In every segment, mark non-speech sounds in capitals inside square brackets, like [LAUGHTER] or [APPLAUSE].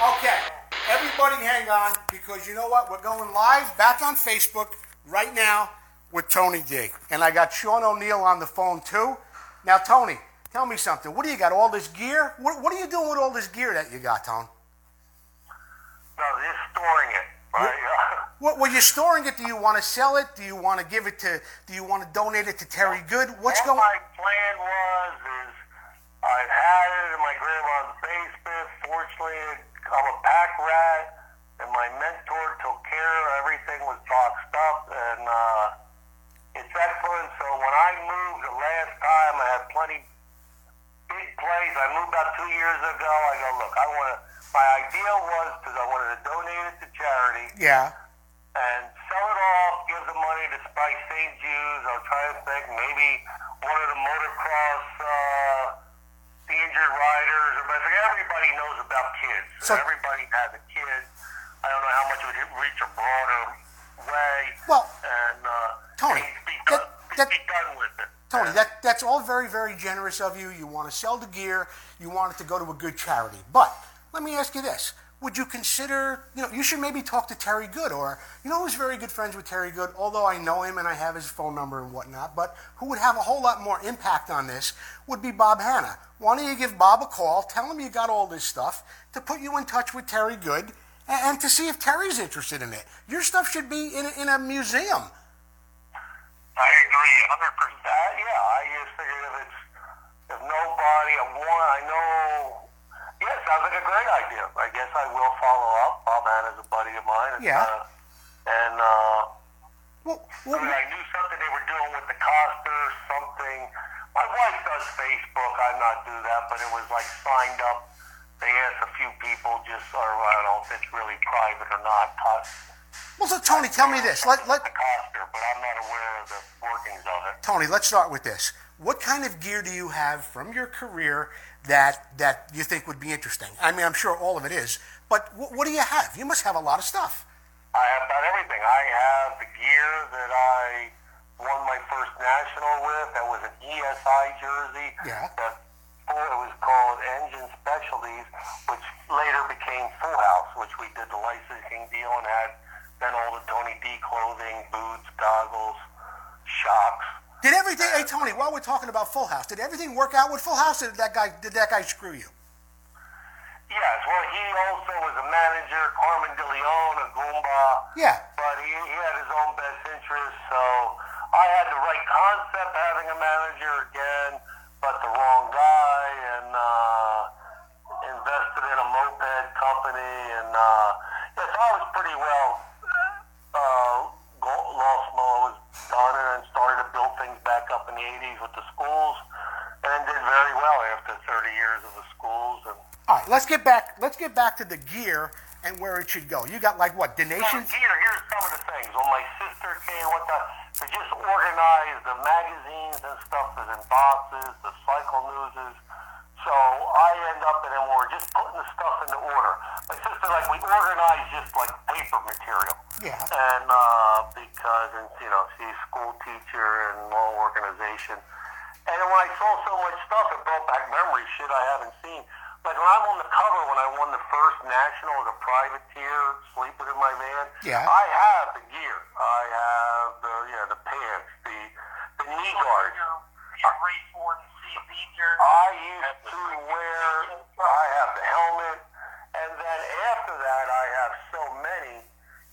Okay, everybody hang on because you know what? We're going live back on Facebook right now with Tony D. And I got Sean O'Neill on the phone too. Now, Tony, tell me something. What do you got? All this gear? What, what are you doing with all this gear that you got, Tone? No, just storing it. Right? What, well, you're storing it. Do you want to sell it? Do you want to give it to? Do you want to donate it to Terry Good? What's What going? my plan was is I've had it in my grandma's basement. Fortunately, I'm a pack rat, and my mentor took care of everything was boxed up, and uh, it's excellent. So when I moved the last time, I had plenty big place. I moved about two years ago. I go, look, I want to. My idea was because I wanted to donate it to charity Yeah. and sell it off, give the money to Spice St. Jude's. I was trying to think maybe one of the motocross, uh, the injured riders. Or, but everybody knows about kids. So- everybody has a kid. I don't know how much it would reach a broader way. Well, and uh, Tony, be done, that- be done with it. Tony, that, that's all very, very generous of you. You want to sell the gear, you want it to go to a good charity. But let me ask you this. Would you consider, you know, you should maybe talk to Terry Good, or, you know who's very good friends with Terry Good, although I know him and I have his phone number and whatnot, but who would have a whole lot more impact on this would be Bob Hannah. Why don't you give Bob a call, tell him you got all this stuff, to put you in touch with Terry Good, and, and to see if Terry's interested in it. Your stuff should be in a, in a museum. I agree, hundred percent. Yeah, I just figured if it's if nobody, I know. Yeah, sounds like a great idea. I guess I will follow up. Bob Hannah's a buddy of mine. and, Yeah. Uh, and uh, Well, I well, mean, I knew something they were doing with DeCoster, something. My wife does Facebook. I'm not do that, but it was like signed up. They asked a few people, just or I don't know if it's really private or not. Cost, well, so Tony, tell me this. Let, let, the Coster, but I'm not aware of the workings of it. Tony, let's start with this. What kind of gear do you have from your career that that you think would be interesting? I mean, I'm sure all of it is, but what, what do you have? You must have a lot of stuff. I have about everything. I have the gear that I won my first national with. That was an ESI jersey. Yeah. That it was called Engine Specialties, which later became Full House, which we did the licensing deal and had then all the Tony D clothing, boots, goggles, shocks. Did everything? Hey, Tony, while we're talking about Full House, did everything work out with Full House? Or did that guy did that guy screw you? Yes, well, he also was a manager, Carmen De Leon, a Goomba. Yeah. but he, he had his own best interest. So I had the right concept having a manager again, but the wrong guy, and uh, invested in a moped company, and uh, yeah, so I was pretty well. Uh, go- lost mo was done, and then started to build things back up in the '80s with the schools, and did very well after 30 years of the schools and. All right, let's get back. Let's get back to the gear and where it should go. You got like what Well, donations? here, here's some of the things. When my sister came, what the, to just organize the magazines and stuff is in boxes, the cycle newses. So I end up in, and we're just putting the stuff into order. My sister, like, we organize just like paper material. Yeah. And uh, because, and, you know, she's a school teacher and all organization. And then when I saw so much stuff, it brought back memories, shit I haven't seen. Like when I'm on the cover, when I won the first national as a privateer, sleeping in my van, Yeah. I have the gear. I have the yeah the pants, the the knee guards. Your race Ford CB jersey. I used to wear. I have the helmet, and then after that, I have so many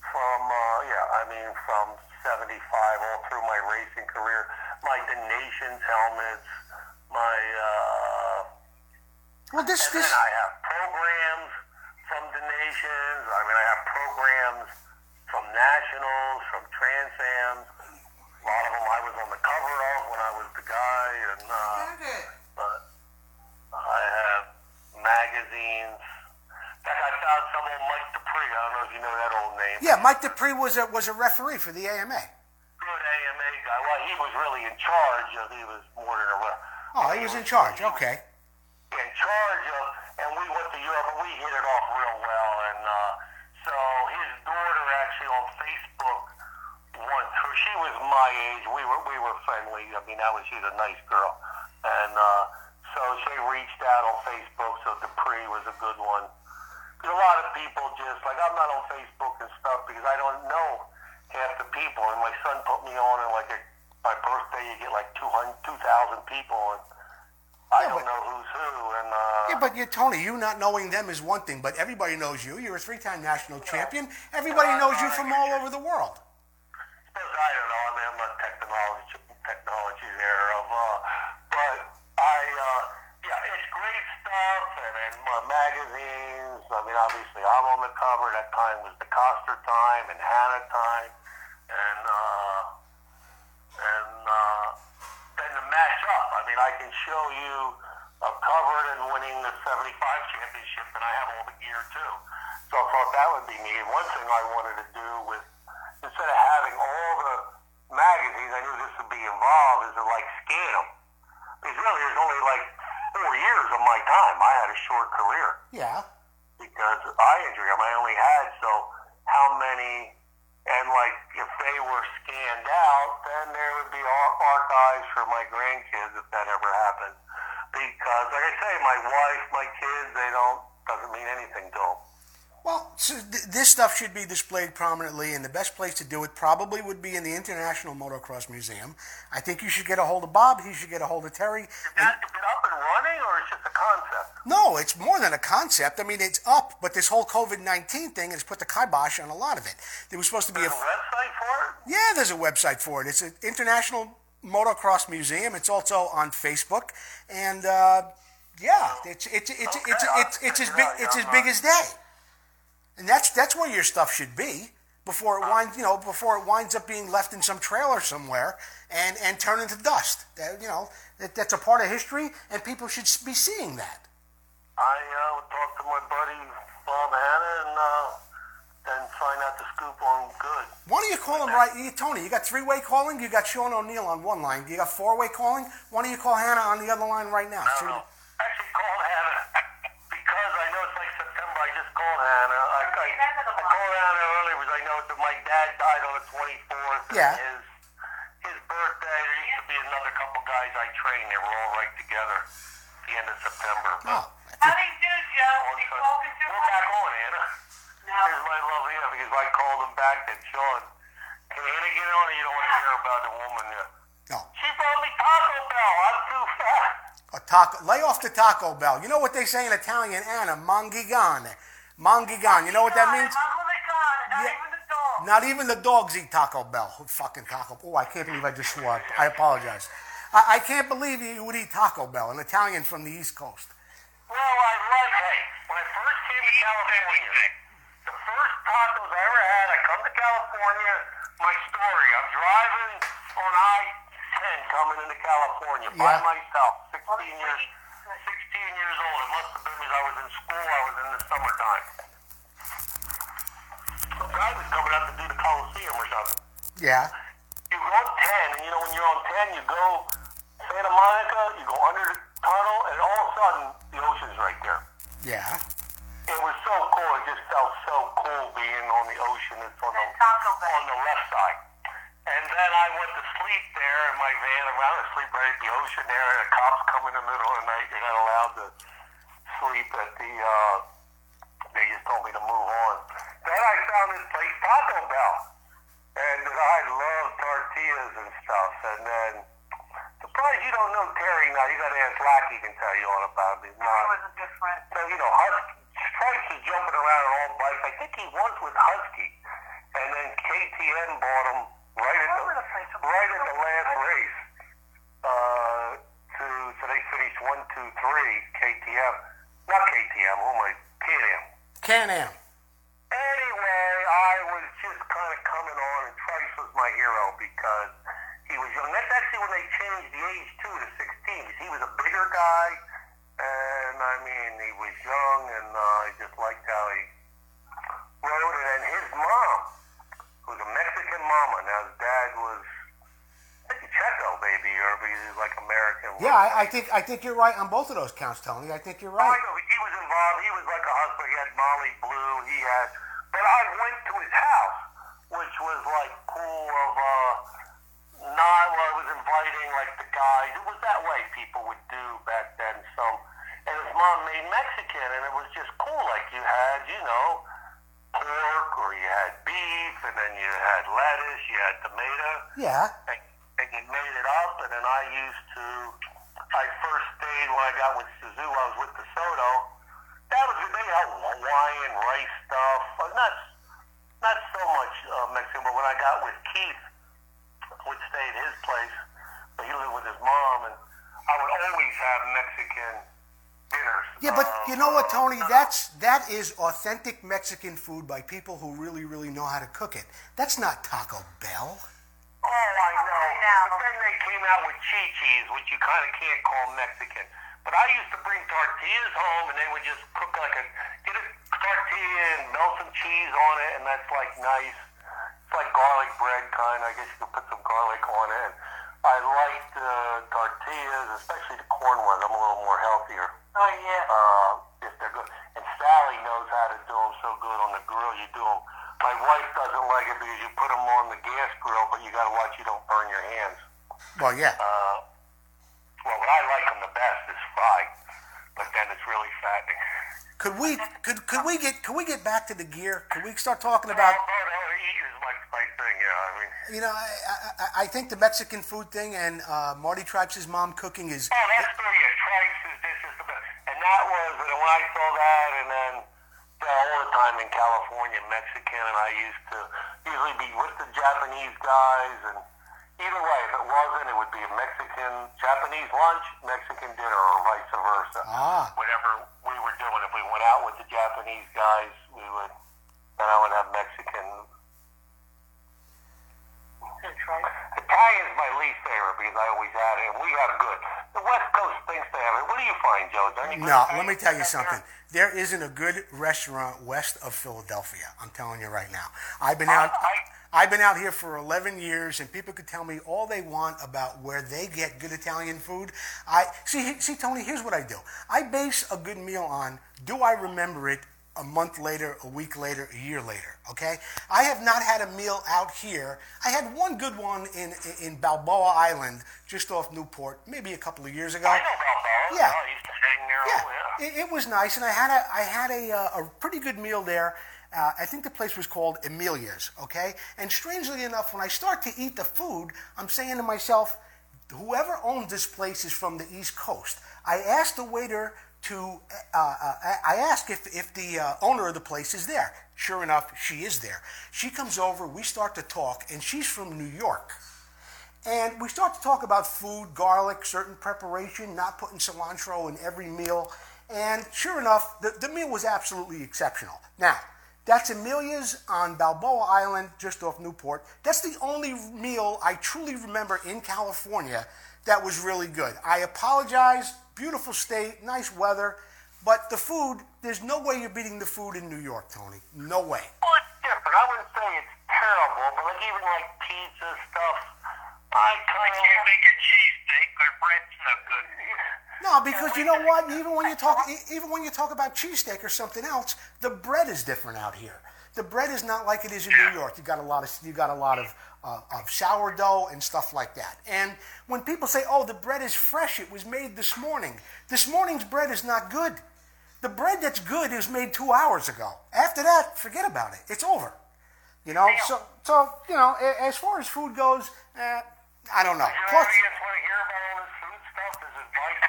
from uh, yeah. I mean from '75 all through my racing career. My nation's helmets, my. Uh, Well, this and this then I have programs from the nations. I mean, I have programs from nationals, from transams. A lot of them I was on the cover of when I was the guy, and uh, but I have magazines. In fact, I found some on Mike Dupree. I don't know if you know that old name. yeah, Mike Dupree was a was a referee for the AMA. AMA guy. Well, he was really in charge of. He was more than a. Oh, he was in charge. Okay. in charge of, and we went to Europe and we hit it off real well. And uh, so his daughter actually on Facebook once, her, she was my age. We were we were friendly. I mean, that was she's a nice girl, and uh, so she reached out on Facebook. So Dupree was a good one. 'cause a lot of people just like I'm not on Facebook and stuff because I don't know half the people. And my son put me on, and like at my birthday, you get like 200, 2,000 people, and I Yeah, don't but- know who's who. And uh, Yeah, but you, Tony, you not knowing them is one thing, but everybody knows you. You're a three-time national champion. Everybody knows you from all over the world. I don't know. I mean, I'm not technology technology there of, uh, but I, uh, yeah, it's great stuff, and and uh, magazines. I mean, obviously, I'm on the cover. That time was the Coster time and Hannah time, and uh, and uh, then the match up. I mean, I can show you a covered and winning the 75 championship, and I have all the gear too. So I thought that would be neat. One thing I wanted to do with instead of having all the magazines, I knew this would be involved, is to like scan them. Because really, there's only like four years of my time. I had a short career Yeah. because eye injury. I mean, I only had so how many, and like if they were scanned out, then there would be ar- archives for my grandkids if that ever happened. Because, like I say, my wife, my kids, they don't doesn't mean anything to them. Well, so th- this stuff should be displayed prominently, and the best place to do it probably would be in the International Motocross Museum. I think you should get a hold of Bob. He should get a hold of Terry. Is that up and running, or it's just a concept? no, it's more than a concept. I mean, it's up, but this whole COVID 19 thing has put the kibosh on a lot of it. There was supposed to be There's a. a website for it. Yeah, there's a website for it. It's an International Motocross Museum. It's also on Facebook, and uh, yeah, it's it's it's Okay, it's I'll it's, it's, as big it's as big as day, and that's that's where your stuff should be before it winds you know before it winds up being left in some trailer somewhere and and turn into dust. That, you know that, that's a part of history, and people should be seeing that. I uh, would talk to my buddy Bob Hannah and uh, then find out the scoop on good. Why don't you call him right, you, Tony? You got three-way calling. You got Sean O'Neill on one line. You got four-way calling. Why don't you call Hannah on the other line right now? I don't know. Actually, called Hannah because I know it's like September. I just called Hannah. I, I, I called Hannah earlier because I know that my dad died on the 24th. Yeah. His, his birthday, there used to be another couple guys I trained. They were all right together at the end of September. But Oh, How do you do, Joe? all of a You spoken to we're back on, Hannah. No. Here's my love here because I called him back and Sean, can Hannah get on or you don't want to hear about the woman yet? no. She brought me Taco Bell. I'm too fat. A taco. Lay off the Taco Bell. You know what they say in Italian, Anna? Mangigane. Mangigane. You know what that means? I'm gonna gone, not Yeah. even the dog. Not even the dogs eat Taco Bell. Who fucking Taco? Oh, I can't believe I just swore. I apologize. I, I can't believe you would eat Taco Bell, an Italian from the East Coast. Well, I like hey, when I first came to California, the first tacos I ever had, I come to California, my story, I'm driving on I-10 coming into California by Yeah. myself, 16 years, 16 years old. It must have been because I was in school, I was in the summertime. The was coming out to do the Coliseum or something. Yeah. You go on 10, and you know when you're on 10, you go Santa Monica, you go under the tunnel, and all of a sudden, the ocean's right there. Yeah. It was so cool. It just felt so cool being on the ocean. It's on the And Taco Bell. on the left side. And then I went to sleep there in my van I around to sleep right at the ocean there. And the cops come in the middle of the night. You're not allowed to sleep at the. Uh, they just told me to move on. Then I found this place, Taco Bell, and I love tortillas and stuff. And then surprised you don't know Terry now. You got to ask Lackey. He can tell you all about it. He's It not. was a different. So, you know, Husky, Stripes is jumping around on all bikes. I think he was with Husky. And then KTM bought him right at All over the, the place. right at the last race. Uh, to, so they finished one, two, three, KTM. Not KTM, who am I? KTM. Can-Am. Anyway, I was just kind of coming on, and Tripes was my hero because he was young. That's actually when they changed the age too to 16. 'cause He was a bigger guy, and I mean, he was young, and uh, I just liked how he rode it. And his mom was a Mexican mama. Now his dad was, I think, a Checo baby, or he was like American. Yeah, I, I think I think you're right on both of those counts, Tony. I think you're Oh, I right. know. He was involved. He was like a husband. He had Molly Blue. He had. But I went to his house, which was like cool. Of uh, I was inviting like the guys. It was that way people would do back then. Some, and his mom made Mexican, and it was just cool. Like you had, you know, pork, or you had beef, and then you had lettuce, you had tomato, Yeah. and, and you made it up. And then I used to, I first stayed when I got with Suzu. I was with DeSoto. That was they had Hawaiian rice stuff, not not so much uh, Mexican. But when I got with Keith, would stay at his place, but he lived with his mom, and I would always have Mexican dinners. Yeah, but Um, you know what, Tony? That's that is authentic Mexican food by people who really, really know how to cook it. That's not Taco Bell. Oh, I know. I know. But then they came out with chi-chis, which you kind of can't call Mexican. But I used to bring tortillas home, and they would just cook like a get a tortilla and melt some cheese on it, and that's like nice. It's like garlic bread kind. I guess you could put some garlic on it. I liked uh, tortillas, especially the corn ones. I'm a little more healthier. Oh, yeah. Uh, if they're good. And Sally knows how to do them so good on the grill. You do them. My wife doesn't like it because you put them on the gas grill, but you got to watch you don't burn your hands. Well, yeah. Uh, well, what I like them the best is fried, but then it's really fattening. Could we could could we get could we get back to the gear? Could we start talking about no, no, eat is my, my thing, yeah. I mean, you know I I, I think the Mexican food thing and uh, Marty Tripes' mom cooking is oh, that story of Tripes is the best. And that was, and when I saw that, and then all the time in California, Mexican, and I used to usually be with the Japanese guys, and either way, if it wasn't, it would be a Mexican, Japanese lunch, Mexican dinner, or vice versa. Ah. Whatever we were doing, if we went out with the Japanese guys, we would, then I would have Mexican. Italian's my least favorite because I always had it, we have good. The West Coast thinks they have it. What do you find, Joe? Is there any good no. Let me tell you something. there? Isn't a good restaurant west of Philadelphia. I'm telling you right now. I've been out. I- I've been out here for 11 years, and people could tell me all they want about where they get good Italian food. I see. See, Tony. Here's what I do. I base a good meal on do I remember it a month later, a week later, a year later. Okay. I have not had a meal out here. I had one good one in in Balboa Island, just off Newport, maybe a couple of years ago. I know that. Yeah. I used to hang there. Yeah, yeah. it, it was nice, and I had a I had a uh, a pretty good meal there. Uh, I think the place was called Amelia's. Okay, and strangely enough, when I start to eat the food, I'm saying to myself, whoever owns this place is from the East Coast. I asked the waiter to uh, uh, I ask if if the uh, owner of the place is there. Sure enough, she is there. She comes over, we start to talk, and she's from New York. And we start to talk about food, garlic, certain preparation, not putting cilantro in every meal. And sure enough, the, the meal was absolutely exceptional. Now, that's Amelia's on Balboa Island, just off Newport. That's the only meal I truly remember in California that was really good. I apologize, beautiful state, nice weather, but the food, there's no way you're beating the food in New York, Tony. No way. Well, it's different. I wouldn't say it's terrible, but like even like pizza stuff, I kind of can't make a cheesesteak. Our bread's no good. No, because you know what? Even when you talk, even when you talk about cheesesteak or something else, the bread is different out here. The bread is not like it is in New York. You got a lot of you got a lot of uh, of sourdough and stuff like that. And when people say, "Oh, the bread is fresh. It was made this morning." This morning's bread is not good. The bread that's good is made two hours ago. After that, forget about it. It's over. You know. So so you know, as far as food goes, eh, I don't know. Plus, want to hear about all this food stuff. This advice.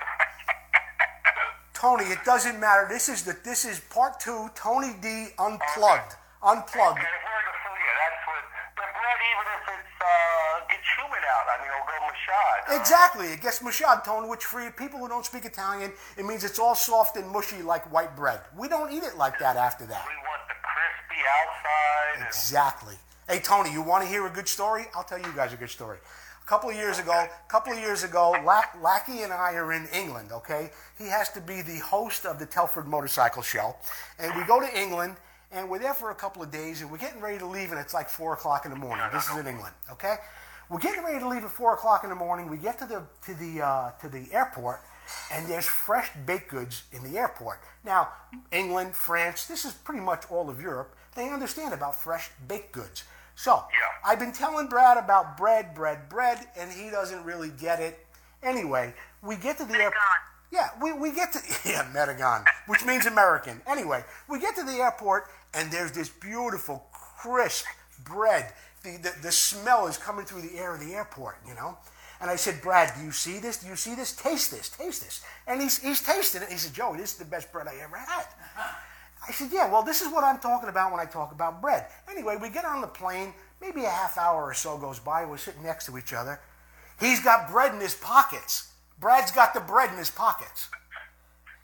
Tony, it doesn't matter. This is the this is part two. Tony D unplugged, where the food? Yeah, that's what the bread. Even if it's uh, gets humid out, I mean, it'll go mashad. Exactly. It gets mashad, Tony, which for people who don't speak Italian, it means it's all soft and mushy like white bread. We don't eat it like that after that. We want the crispy outside. And, Exactly. Hey, Tony, you want to hear a good story? I'll tell you guys a good story. A couple of years ago, a couple of years ago, Lackey and I are in England. Okay, he has to be the host of the Telford Motorcycle Show, and we go to England, and we're there for a couple of days, and we're getting ready to leave, and it's like four o'clock in the morning. This is in England. Okay, we're getting ready to leave at four o'clock in the morning. We get to the to the uh, to the airport, and there's fresh baked goods in the airport. Now, England, France, this is pretty much all of Europe. They understand about fresh baked goods. So, Yeah. I've been telling Brad about bread, bread, bread, and he doesn't really get it. Anyway, we get to the airport. Yeah, we, we get to [LAUGHS] yeah Metagon, which means American. Anyway, we get to the airport and there's this beautiful, crisp bread. The, the the smell is coming through the air of the airport, you know. And I said, Brad, do you see this? Do you see this? Taste this, taste this. And he's he's tasting it. He said, Joey, this is the best bread I ever had. [LAUGHS] I said, yeah, well, this is what I'm talking about when I talk about bread. Anyway, we get on the plane. Maybe a half hour or so goes by. We're sitting next to each other. He's got bread in his pockets. Brad's got the bread in his pockets.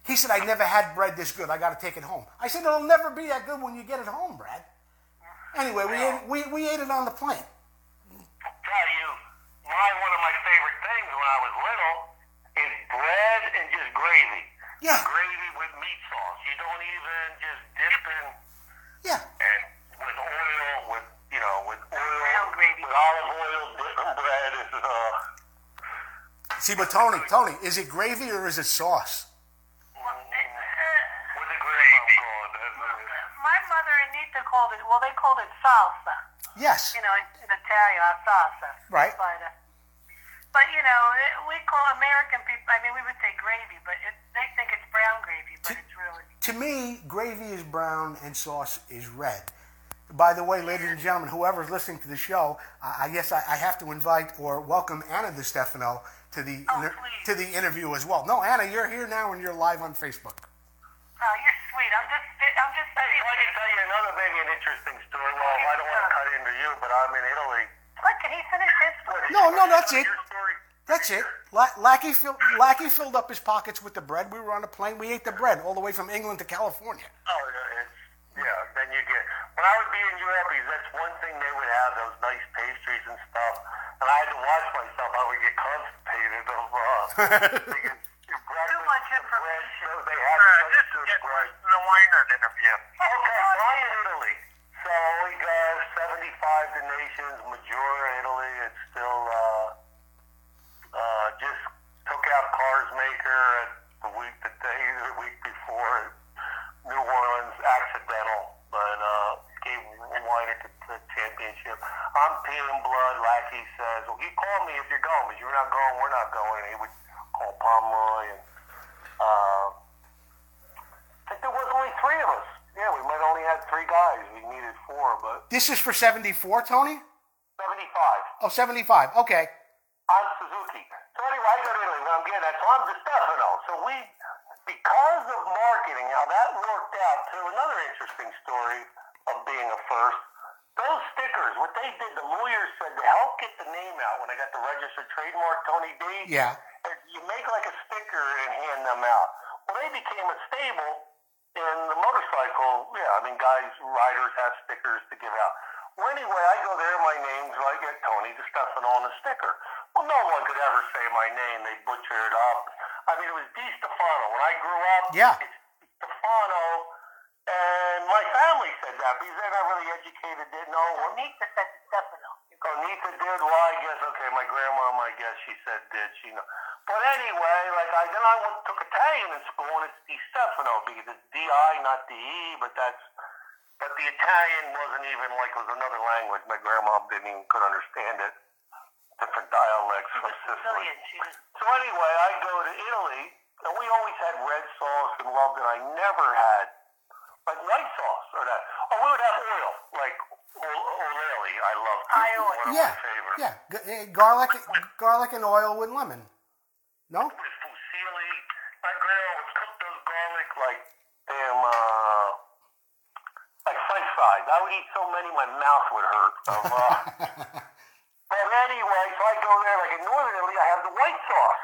He said, I never had bread this good. I got to take it home. I said, it'll never be that good when you get it home, Brad. Anyway, we ate, we, we ate it on the plane. Tell you, my one of my favorite things when I was little is bread and just gravy. Yeah. Gravy with meat sauce. You don't even just dip in Yeah. and with oil, with you know, with oil, Real gravy. with olive oil, dipping bread is uh. See, but Tony, Tony, is it gravy or is it sauce? With the gravy. That's what it is. My mother and Nita called it, well, they called it salsa. Yes. You know, in, in Italian, salsa. Right. But, uh, but you know, it, we call American people, I mean, we would say gravy, but it, they think it's brown gravy, but it's really. To me, gravy is brown and sauce is red. By the way, ladies and gentlemen, whoever's listening to the show, I guess I, I have to invite or welcome Anna Di Stefano to the Oh, to the interview as well. No, Anna, you're here now and you're live on Facebook. Oh, you're sweet. I'm just, I'm just. Hey, if I can tell you another maybe an interesting story. Well, I don't want to cut into you, but I'm in Italy. What, can he finish his story? No, no, that's it. That's it. Lackey, filled, Lackey filled up his pockets with the bread. We were on a plane. We ate the bread all the way from England to California. Oh, yeah, it's yeah. Then you get when I would be in Europe, that's one thing they would have those nice pastries and stuff, and I had to watch myself. I would get constipated of uh, [LAUGHS] thinking, Too much information. so They had such good bread. The Weinert interview. Okay, in Italy. So we got 75 the nations, Majora, Italy. It's still uh, uh, just took out Cars Maker at the week the day the week before New Orleans accidental, but uh, gave Weinert the, the championship. I'm peeing blood. Lackey says, "Well, you call me if you're going, but you're not going. We're not going." He would call Pomeroy, and uh, I think there was only three of us. Yeah, we might only had three guys. We needed four, but This is for 74, Tony? 75. Oh, 75. Okay. I'm Suzuki. So anyway, I go to Italy. What I'm getting at, so I'm Di Stefano. So we, because of marketing, how that worked out to another interesting story of being a first. Those stickers, what they did, the lawyers said to help get the name out when I got the registered trademark, Tony D. Yeah. Is You make like a sticker and hand them out. Well, they became a stable in the motorcycle. Yeah, I mean, guys, riders have stickers to give out. Well, anyway, I go there, my name's right, get Tony DeStefano on the sticker. Well, no one could ever say my name. They butchered it up. I mean, it was Di Stefano. When I grew up, Yeah. it's Di Stefano, and my family said that because they're not really educated, didn't know. Well, Nita said Stefano. Oh, Nita did. Well, I guess okay. My grandmom, I guess she said did. She know. But anyway, like I then I went took Italian in school, and it's Di Stefano because it's D I, not D E. But that's but the Italian wasn't even like it was another language. My grandma didn't even could understand it. Different dialects She from was Sicily. Sicilian. She was. So anyway, I go to Italy, and we always had red sauce and loved it. I never had like white sauce or that. Oh, we would have oil, like ol- olele. I love Aioli. one of Yeah. my favorites. Yeah. G- eh, garlic, garlic and oil with lemon. No? With fusilli, my grandma would cook those garlic like damn, uh, like French fries. I would eat so many, my mouth would hurt. Of, uh, [LAUGHS] but anyway, so I go there, like in Northern Italy, I have the white sauce.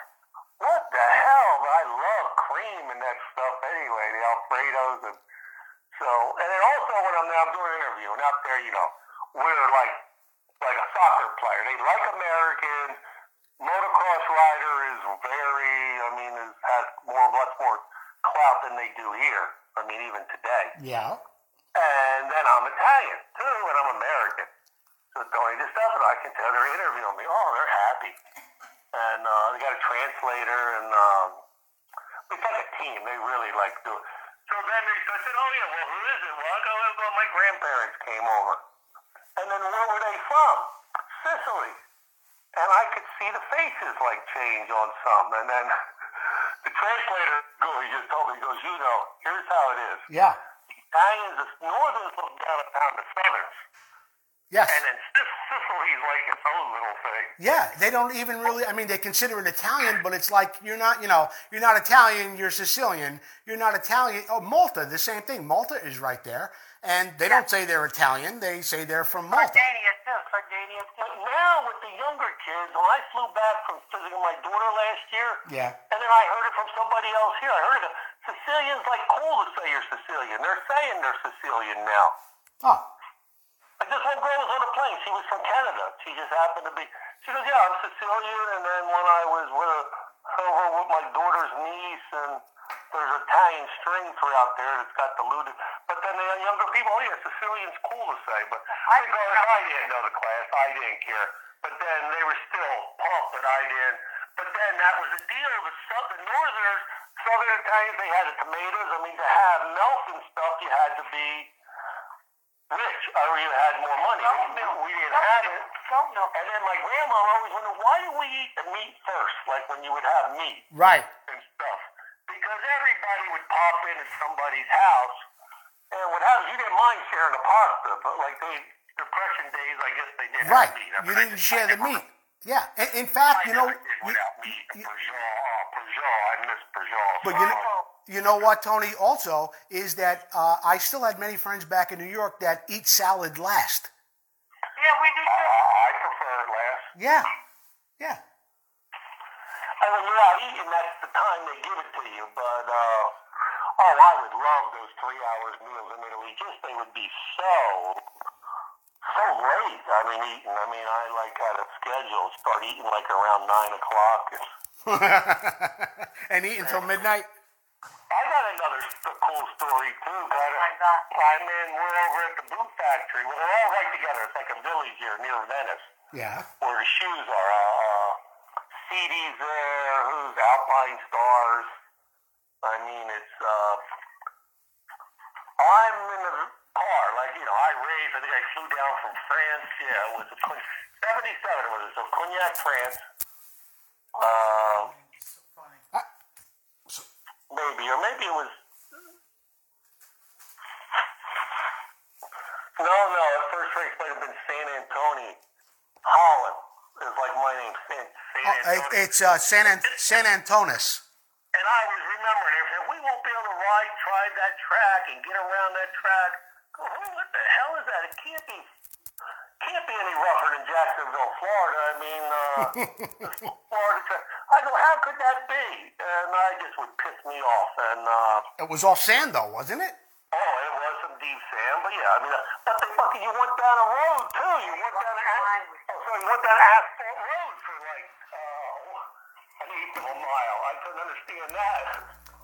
What the hell? But I love cream and that stuff anyway, the Alfredos and so. And then also when I'm there, I'm doing an interview, and out there, you know, we're like like a soccer player. They like Americans. Motocross rider is very, I mean, is, has more, much more clout than they do here. I mean, even today. Yeah. And then I'm Italian too, and I'm American. So Tony DeStefano, I can tell they're interviewing me. Oh, they're happy. And uh, they got a translator, and um, it's like a team. They really like do it. So then they, so I said, oh yeah, well, who is it? Well, I go, well, my grandparents came over. And then where were they from? Sicily. And I could see the faces like change on some. And then [LAUGHS] the translator, go, [LAUGHS] he just told me, he goes, you know, here's how it is. Yeah. Italians, the Northerners look down upon the Southerns. Yes. And then Sicily's like its own little thing. Yeah, they don't even really. I mean, they consider it Italian, but it's like you're not. You know, you're not Italian. You're Sicilian. You're not Italian. Oh, Malta, the same thing. Malta is right there, and they don't say they're Italian. They say they're from Malta. Sardinia too. But now with the younger kids, when I flew back from visiting my daughter last year, Yeah. and then I heard it from somebody else here. I heard it. Sicilians like cool to say you're Sicilian. They're saying they're Sicilian now. Oh, Like this one girl was on a plane. She was from Canada. She just happened to be. She goes, "Yeah, I'm Sicilian." And then when I was with her, over with my daughter's niece, and there's Italian string throughout there that's got diluted. But then the younger people, oh yeah, Sicilian's cool to say. But I, I didn't know the class. I didn't care. But then they were still pumped that I did. But then that was the deal. The southern Northerners, Southern Italians, they had the tomatoes. I mean, to have milk and stuff, you had to be rich or you had more money. We didn't have it. Don't know. And then my grandma always wondered, why do we eat the meat first, like when you would have meat right. and stuff? Because everybody would pop in at somebody's house, and what happens, you didn't mind sharing the pasta, but like they, depression days, I guess they didn't Right. have meat. You didn't share the meat. Yeah. In, in fact, you know, I never you, meat. you- Peugeot, oh, Peugeot, I miss Peugeot. but you know, you know what, Tony? Also, is that uh, I still had many friends back in New York that eat salad last. Yeah, we do Uh, too. I prefer it last. Yeah. Yeah. And when you're out eating, that's the time they give it to you. But uh, oh, I would love those three hours meals in Italy. Just they would be so so late. I mean, eating. I mean, I like had a schedule. Start eating like around nine o'clock. [LAUGHS] and eat until midnight. I got another cool story too. Kind I'm in. We're over at the boot factory. Well, they're all right together. It's like a village here near Venice. Yeah. where the shoes are. Uh, CD's there, who's Alpinestars. I mean, it's. Uh, I'm in the car, like you know, I raced. I think I flew down from France. Yeah, it was a Cognac- 77 was it? So Cognac, France. Uh, maybe, or maybe it was. No, no, the first race might have been San Antonio, Holland. Is like my name, San, San Oh, Antonio. it- it's uh, San, An- San Antonis. And I was remembering, said, we won't be able to ride, try that track and get around that track. What the hell is that? It can't be, can't be any rougher than Jacksonville, Florida. I mean, uh, [LAUGHS] Florida. I go, how could that be? And I just would piss me off. And, uh, It was all sand, though, wasn't it? oh, it was some deep sand, but yeah, I mean, uh, but they fucking, you went down a road too. You went down an, a- oh, so you went down asphalt road for like, uh, an eighth of a mile. I couldn't understand that.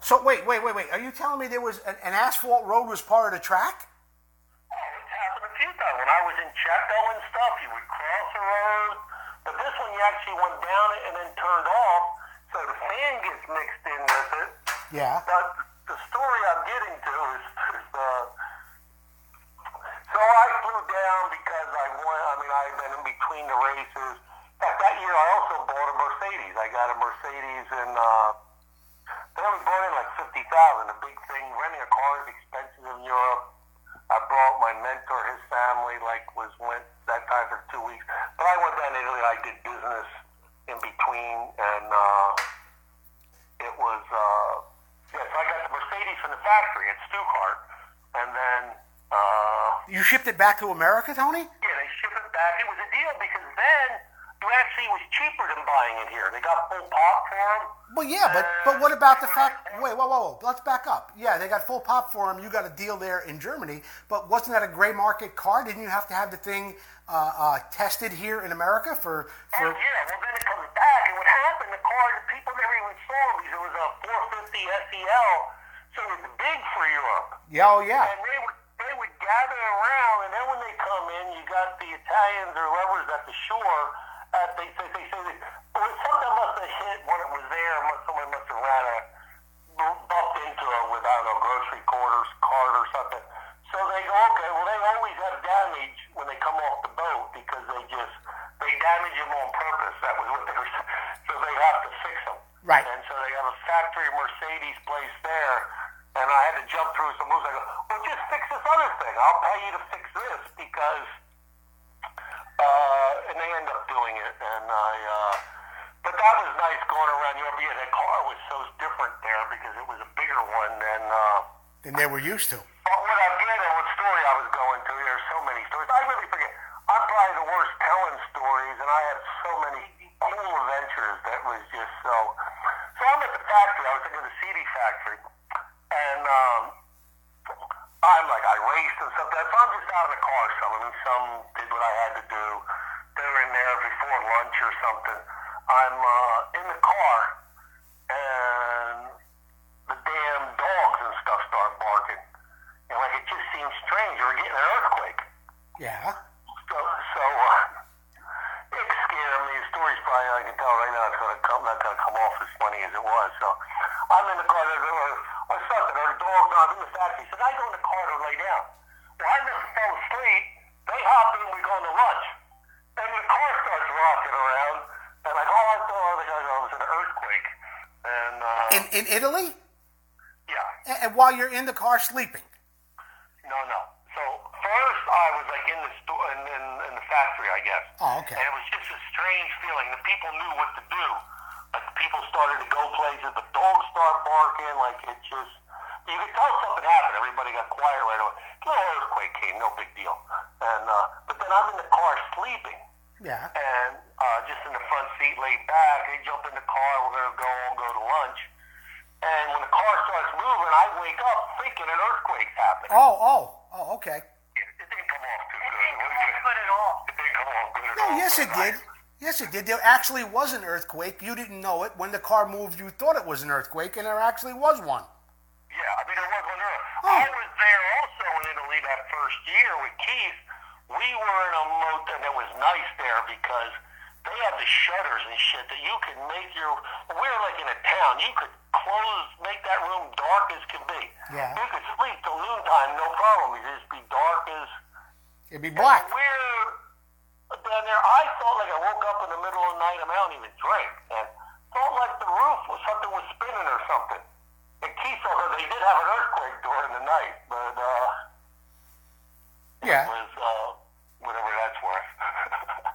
So wait, wait, wait, wait. Are you telling me there was an, an asphalt road was part of the track? Oh, it's happened a few times. When I was in Chaco and stuff, you would cross the road. But this one, you actually went down it and then turned off, so the sand gets mixed in with it. Yeah. But the story I'm getting to is, is uh, so I flew down because I won. I mean, I've been in between the races. In fact, that year I also bought a Mercedes. I got a Mercedes and uh, they only brought in like fifty thousand. A big thing. Renting a car is expensive in Europe. I brought my mentor, his family, like was went that time for two weeks. But I went down to Italy. I did business in between, and uh, it was uh, yeah. So I got the Mercedes from the factory at Stuttgart, and then uh, You shipped it back to America, Tony? yeah, they ship it back. It was a deal because then actually was cheaper than buying it here. They got full pop for them. Well, yeah, but but what about the fact? Wait, whoa, whoa, whoa. Let's back up. Yeah, they got full pop for him. You got a deal there in Germany, but wasn't that a gray market car? Didn't you have to have the thing uh, uh, tested here in America for Oh, yeah, well then it comes back, and what happened? The car, the people never even saw them because it was a 450 SEL, so it was big for Europe. Yeah, oh yeah. And they would they would gather around, and then when they come in, you got the Italians or whoever's at the shore uh, they, they, they say that something must have hit when it was there. Must, someone must have ran a bumped into a with I don't know grocery quarters cart or something. So they go okay. Well, they always have damage when they come off the boat because they just they damage them on purpose. That was what they were. [LAUGHS] So they have to fix them. Right. And so they have a factory Mercedes place there, and I had to jump through some hoops. I go, well, just fix this other thing. I'll pay you to fix this because. Uh, and they end up doing it. And I, uh, but that was nice going around Europe. Yeah, that car was so different there because it was a bigger one than. Uh, Than they were used to. but what I did and what story I was going to, there's so many stories. I really forget. I'm probably the worst telling stories, and I had so many cool adventures that was just so. So I'm at the factory. I was thinking the CD factory, and um, I'm like I raced and stuff. So I'm just out in the car. Some of them, some did what I had to do. They were in there before lunch or something. I'm uh, in the car, and the damn dogs and stuff start barking. And like it just seems strange. We're getting an earthquake. Yeah. So, so uh, it scared me. The story's probably I can tell right now it's gonna come not gonna come off as funny as it was. So I'm in the car there or, or something, or the dog's not in the factory. So I go in the car to lay down. Well I must have fell asleep. They hop in, we go to lunch. And the car starts rocking around and like all I thought was it was an earthquake. And uh In Italy, yeah. and, and while you're in the car sleeping. No, no. So first I was like in the store in, in, in the factory, I guess. Oh, okay. And it was just a strange feeling. The people knew what to do. Like people started to go places. The dogs started barking. Like it just you could tell something happened. Everybody got quiet right away. A little earthquake came, no big deal. And uh, but then I'm in the car sleeping. Yeah. And uh, just in the front seat, laid back. They jump in the car. We're gonna go and go to lunch. And when the car starts moving, I wake up thinking an earthquake's happening. Oh, oh, oh, okay. It didn't come off too It good. didn't come off good at all. It didn't come off good at No, all. yes, it did. Yes, it did. There actually was an earthquake. You didn't know it. When the car moved, you thought it was an earthquake, and there actually was one. Yeah, I mean, it was on Earth. Oh. I was there also in Italy that first year with Keith. We were in a moat, and it was nice there because they had the shutters and shit that you could make your. We were like in a town. You could close, make that room dark as can be. Yeah. You could sleep till noontime, no problem. It'd just be dark as. It'd be black. We're down there. I felt like I woke up in the middle of the night. I, mean, I don't even drink, and felt like the roof was something was spinning or something. And Keith thought that they did have an earthquake during the night, but uh, yeah, it was uh, whatever that's worth. [LAUGHS]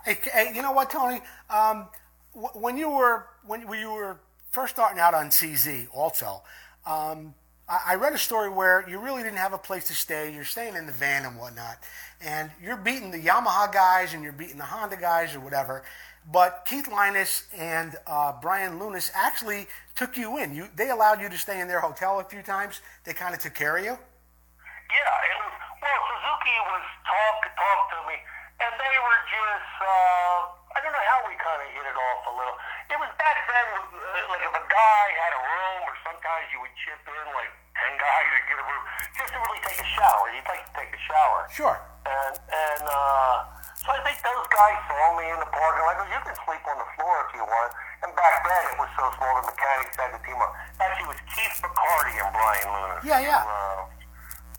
Hey, hey, you know what, Tony? Um, when you were when you were first starting out on CZ, also, um, I, I read a story where you really didn't have a place to stay. You're staying in the van and whatnot, and you're beating the Yamaha guys and you're beating the Honda guys or whatever. But Keith Linus and uh, Brian Lunas actually took you in. You they allowed you to stay in their hotel a few times. They kind of took care of you. Yeah, it was. Well, Suzuki was talk talk to me, and they were just. Uh, I don't know how we kind of hit it off a little. It was back then, uh, like if a guy had a room, or sometimes you would chip in like ten guys to get a room just to really take a shower. You'd like to take a shower. Sure. And and uh, so I think those guys saw me in the parking lot. Go, you can sleep on the floor if you want. And back then it was so small, the mechanics had to team up. Actually, it was Keith McCarty and Brian Luna. Yeah, yeah. Uh,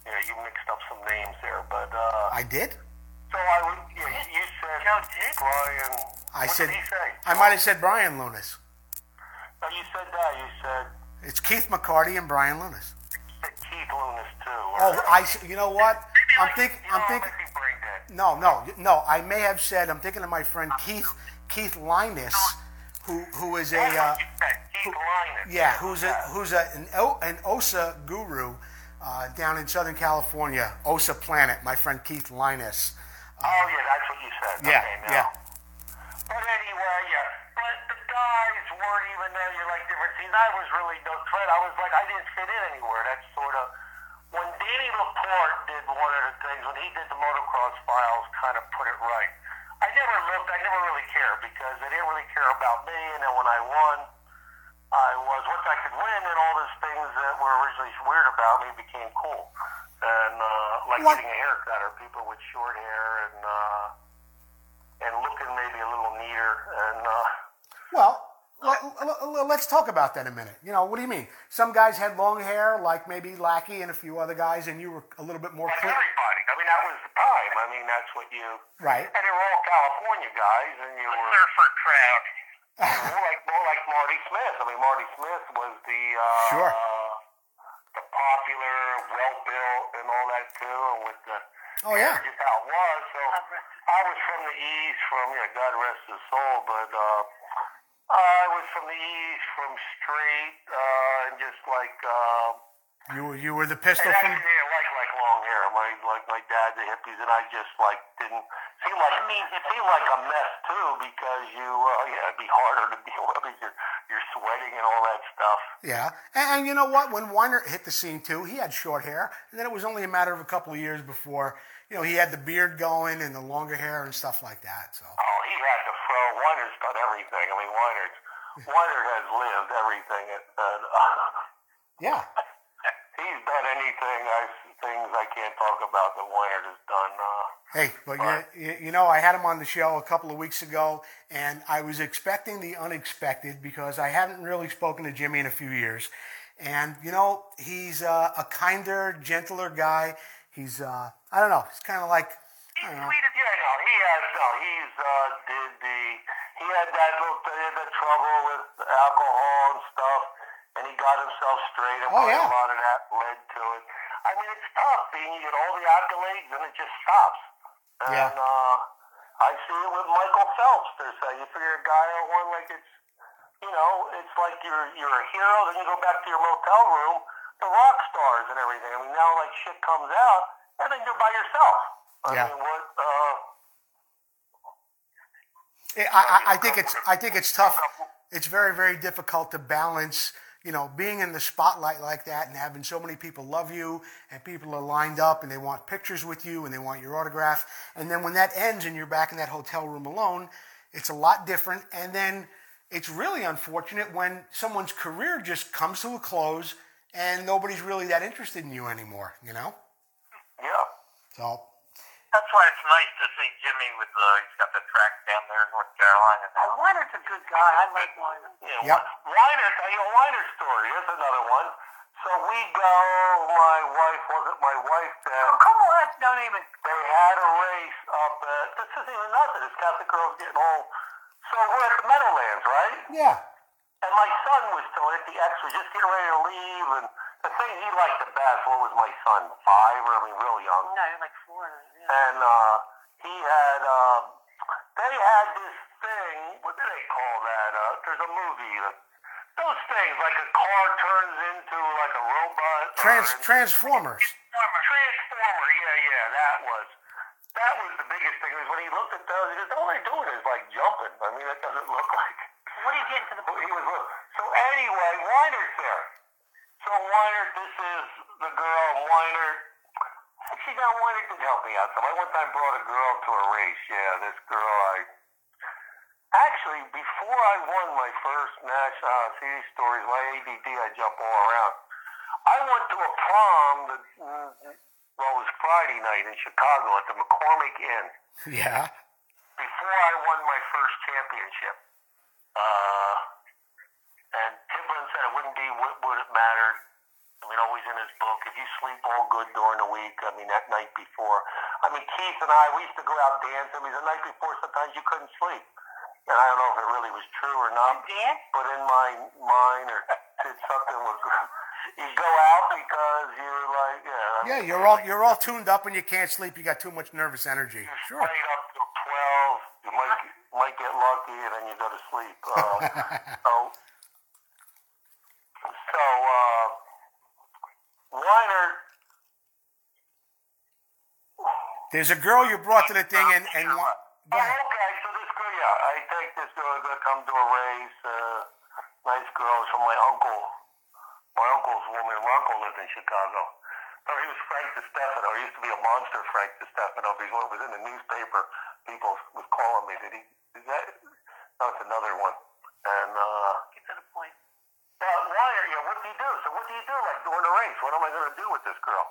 yeah, you mixed up some names there, but uh, I did. So I would. You you said Joe did? Brian. I what said Did he say? I might have said Brian Lunas. No, you said that. You said, It's Keith McCarty and Brian Lunas. said Keith Lunas too. Oh, I. s- You know what? I'm think. You I'm know, thinking. I might be brain dead. No, no, no. I may have said. I'm thinking of my friend Keith Keith Linus, who who is a uh, what you said, Keith Linus. yeah, who's a who's a an, O- an OSA guru uh, down in Southern California, OSA Planet. My friend Keith Linus. Oh yeah, that's what you said. Yeah, okay, yeah. But anyway, yeah. But the guys weren't even there. You're like different scenes. I was really no threat. I was like, I didn't fit in anywhere. That's sort of when Danny Laporte did one of the things when he did the motocross files, kind of put it right. I never looked. I never really cared because they didn't really care about me. And then when I won, I was once I could win, and all those things that were originally weird about me became cool. And like What? getting a haircut or people with short hair and. Uh, and looking maybe a little neater. And uh, Well, l- l- l- let's talk about that a minute. You know, what do you mean? Some guys had long hair, like maybe Lackey and a few other guys, and you were a little bit more like clean. everybody. I mean, that was the time. I mean, that's what you. Right. And they were all California guys, and you were. Surfer crowd. [LAUGHS] more like more like Marty Smith. I mean, Marty Smith was the uh, Sure. the popular, well and that too, and with the Oh, yeah. just how it was. So I was from the east, from yeah, God rest his soul, but uh, I was from the east, from straight, uh, and just like. Uh, You were you were the pistol and I from. didn't like like long hair. My like my dad, the hippies, and I just like didn't seem like it means it seemed like a mess too because you uh, yeah it'd be harder to deal with because you're you're sweating and all that stuff. Yeah, and, and you know what? When Weinert hit the scene too, he had short hair, and then it was only a matter of a couple of years before you know he had the beard going and the longer hair and stuff like that. So Oh, he had the fro. Weinert's done everything. I mean, Weinert's Weinert has lived everything. Uh, [LAUGHS] yeah, [LAUGHS] he's done anything. I things I can't talk about that Weinert has done. Uh, Hey, but you, you know, I had him on the show a couple of weeks ago, and I was expecting the unexpected because I hadn't really spoken to Jimmy in a few years. And, you know, he's uh, a kinder, gentler guy. He's, uh, I don't know, he's kind of like, don't. Sweet as yeah, no, he has no. He's uh, did the he had that little he had the trouble with alcohol and stuff, and he got himself straight, and Oh, yeah. a lot of that led. I mean, it's tough you get all the accolades and it just stops. And Yeah. uh, I see it with Michael Phelps. There's uh, you figure a guy on one like it's you know it's like you're you're a hero, then you go back to your motel room, the rock stars and everything. I mean, now like shit comes out, and then you're by yourself. I Yeah. mean, what? Uh, I, I, I think it's I think it's tough. It's very very difficult to balance. You know, being in the spotlight like that and having so many people love you and people are lined up and they want pictures with you and they want your autograph. And then when that ends and you're back in that hotel room alone, it's a lot different. And then it's really unfortunate when someone's career just comes to a close and nobody's really that interested in you anymore. You know, yeah. so That's why it's nice to see Jimmy with the he's got the track down there in North Carolina. Uh, Weinert's a good guy. I like Weinert. Yeah, Yep. Weinert, you a Weinert story. Here's another one. So we go, my wife, wasn't my wife then, Oh, come on, don't even. they had a race up at, this isn't even nothing, this Catholic girl's getting old. So we're at the Meadowlands, right? yeah, And my son was still at the X, was just getting ready to leave, and the thing he liked the best, what was my son, five, or I mean, real young? No, like four. Yeah. and uh, he had uh, they had this thing. What do they call that? Uh, there's a movie. Uh, those things like a car turns into like a robot. trans an- transformers. Transformer. Yeah, yeah, that was. That was the biggest thing. Was when he looked at those, he goes, "All they're doing is like jumping." I mean, that doesn't look like. What are you getting to the He was. So anyway, Weinert's there. So Weinert, this is the girl. Weinert. Actually, now Weinert did help me out. So I one time brought a girl to a race. Yeah, this girl I. Actually, before I won my first national, uh, see these stories, my ADD, I jump all around. I went to a prom that, well, it was Friday night in Chicago at the McCormick Inn [LAUGHS] Yeah, before I won my first championship. Uh, and Timberland said it wouldn't be what would it mattered. I mean, always in his book, if you sleep all good during the week, I mean, that night before. I mean, Keith and I, we used to go out dancing. I mean, the night before, sometimes you couldn't sleep. And I don't know if it really was true or not. dance? But in my mind, or [LAUGHS] did something was, [LAUGHS] you go out because you're like, yeah. Yeah. You're all you're all tuned up and you can't sleep. You got too much nervous energy. Sure. Stayed up till twelve. You might might get lucky, and then you go to sleep. [LAUGHS] Uh, so, so uh, Weinert. There's a girl you brought to the thing and and wa- Oh, okay. So this girl, yeah, I take this girl to come to a race. Uh, nice girl it's from my uncle. My uncle's woman. My uncle lived in Chicago. Oh, he was Frank DeStefano. He used to be a monster, Frank DeStefano. He was in the newspaper. People was calling me. Did he? Is that? No, it's another one. And uh, Get to the point. but Weinert, yeah, what do you do? So what do you do like during the race? What am I going to do with this girl?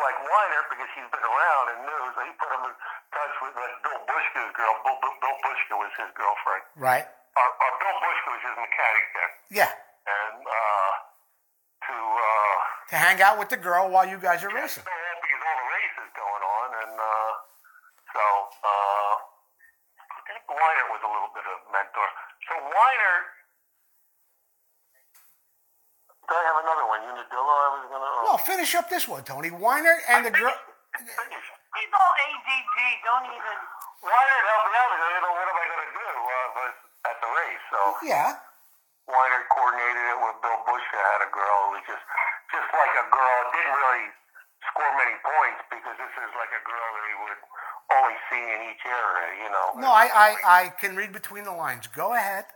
Like Weinert, because she's been around and knew, so he put him in touch with like Bill Bushka's girl. Bill, Bill, Bill Bushka was his girlfriend. Right. Or, or Bill Bushka was his mechanic then. Yeah. And uh, to uh, To hang out with the girl while you guys are racing. so because all the races going on, and uh, so uh, I think Weinert was a little bit of a mentor. So Weinert, I have another one? Unadilla. I was gonna. No, finish up this one, Tony. Weinert and the girl. All ADD. Don't even. Why me out? Because I know what am I gonna do uh, was at the race. So Yeah. Weinert coordinated it with Bill Bush. That had a girl who was just just like a girl. Didn't really score many points because this is like a girl that he would only see in each area. You know. No, I, I, I can read between the lines. Go ahead.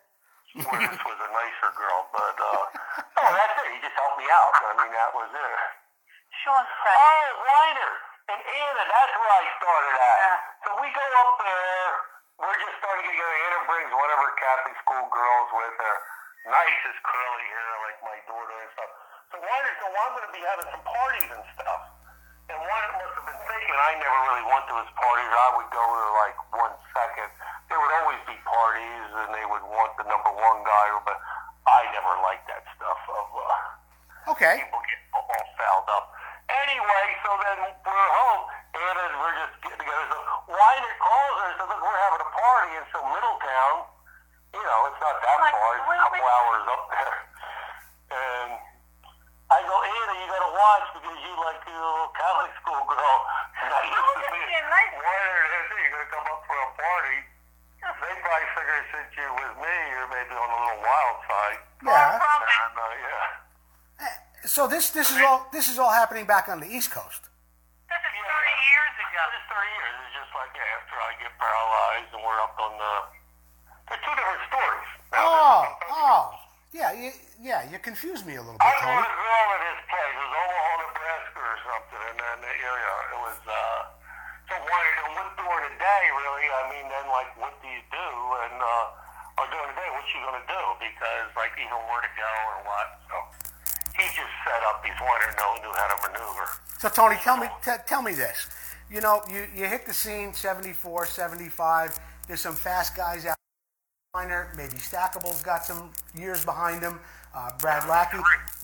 Where this was a nicer girl, but uh, [LAUGHS] no, that's it. He just helped me out. I mean, that was it. Sean's press. Oh, Weinert and Anna, that's where I started at. Yeah. So we go up there. We're just starting to get together. Anna brings one of her Catholic school girls with her. Nicest curly hair, like my daughter and stuff. So Weinert said, well, I'm going to be having some parties and stuff. And Weinert must have been thinking I never really went to his parties. I would go to like one second. There would always be parties, and they would want the number one guy, but never liked that stuff of. Uh, Okay. people get all fouled up. Anyway, so then we're home, and then we're just getting together. So Weinert calls her and says, look, we're having a party in some Middletown. You know, it's not that Like, far. It's a couple wait. hours up there. And I go, Anna, you got to watch because you like the little Catholic school girl. [LAUGHS] And I used Oh, to be nice. Weinert, and you're going to come up for a party. They probably figure since you're with me, you're maybe on the little wild side. Yeah. From And, uh, yeah. So this this is all this is all happening back on the East Coast. this is 30 years ago. It's 30 years. It's just like yeah, after I get paralyzed and we're up on the. They're two different stories. Now, Oh, oh, yeah, you, yeah. You confused me a little bit, knew Tony. a girl at his place. It was Omaha, Nebraska or something in that area. It was, uh, so wanted to what during the day, really. I mean, then, like, what do you do? And, uh, or during the day, what you to do? Because, like, even where to go or what. So he just set up. He's wanted to know, knew how to maneuver. So Tony, tell me t- tell me this. You know, you, you hit the scene 74, 75. There's some fast guys out. Weinert, maybe Stackable's got some years behind him. Uh, Brad Lackey.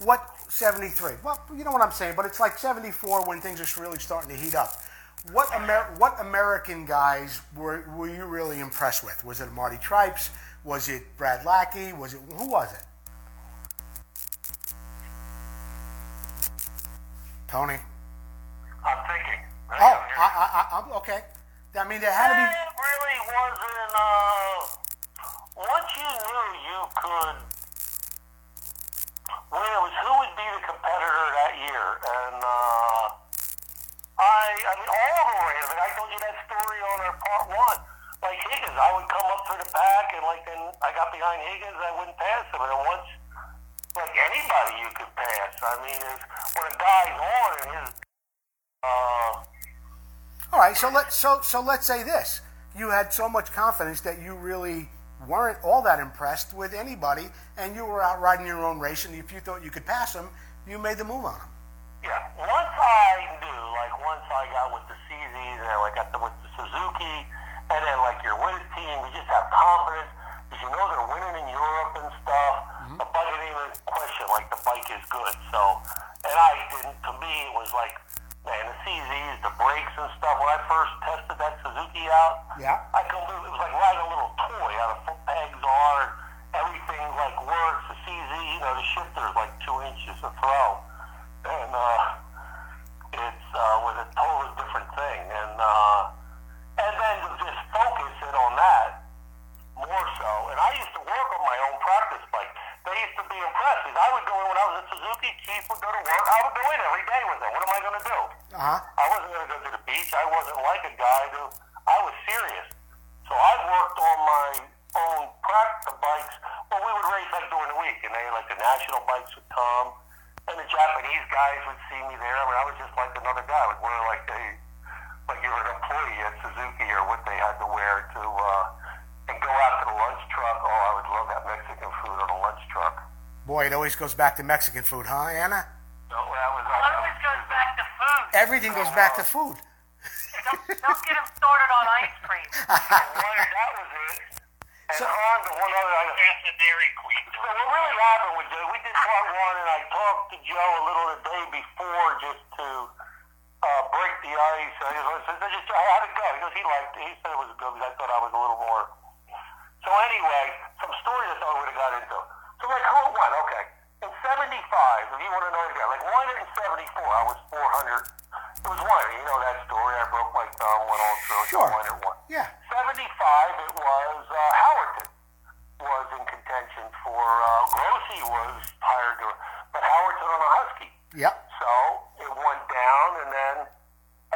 What 73? Well, you know what I'm saying, but it's like 74 when things are really starting to heat up. What Amer- what American guys were were you really impressed with? Was it Marty Tripes? Was it Brad Lackey? Was it who was it? Tony. I'm thinking. Oh, I, I, I, I'm- okay. I mean, there had to be. It really wasn't. Uh, once you knew you could, when it was who would be the competitor that year, and uh, I, I mean, all were here. I told you that story on our part one. Higgins, I would come up through the pack, and like then I got behind Higgins, I wouldn't pass him, and once. Like anybody you could pass. I mean, if, when a guy's on and his uh, All right, so let so so let's say this: you had so much confidence that you really weren't all that impressed with anybody, and you were out riding your own race, and if you thought you could pass them, you made the move on them. Yeah, once I knew, like once I got with the CZs and I got the, with the Suzuki, and then like you're with a team, you just have confidence because you know they're winning in Europe and stuff. The bike didn't even question like the bike is good. So, and I didn't. To me, it was like, man, the CZs, the brakes and stuff. When I first tested that Suzuki out, Yeah. I couldn't it was like riding a little toy. How the foot pegs are, everything like works. The CZ, you know, the shifter's like two inches to throw and uh, it's uh, was a totally different thing. And uh, and then to just focus in on that more so. And I used to work on my own practice bike. They used to be impressed. 'cause I would go in when I was at Suzuki. Chief would go to work. I would go in every day with them. What am I going to do? Uh huh. I wasn't going to go to the beach. I wasn't like a guy who I was serious. So I worked on my own practice bikes. Well, we would race like during the week, and they like the national bikes would come, and the Japanese guys would see me there. I mean, I was just like another guy. I would wear like they, like you were an employee at Suzuki or what they had to wear to, uh, and go out to the lunch truck. Oh, I would love that Mexican food on a lunch truck. Boy, it always goes back to Mexican food, huh, Anna? No, that was. It always goes back to food. Everything goes back to food. Don't, don't get him started on ice cream. One, [LAUGHS] that was it. And So- on to one other item. That's the Dairy Queen. So what really happened with Joe, we did part one, and I talked to Joe a little the day before just to uh, break the ice. I just I said, just how'd it go? He goes, he liked it. He said it was good because I thought I was a little more. So anyway, some stories I thought we would have got into. So like, how it went? Okay. In 75, if you want to know again, like Weinert in 74, I was 400. It was Weinert, you know that story. I broke my thumb, went all through. Sure. Weinert won. Yeah. 75, it was uh, Howerton was in contention for, uh, Grossi was hired to, but Howerton on a Husky. Yep. So it went down, and then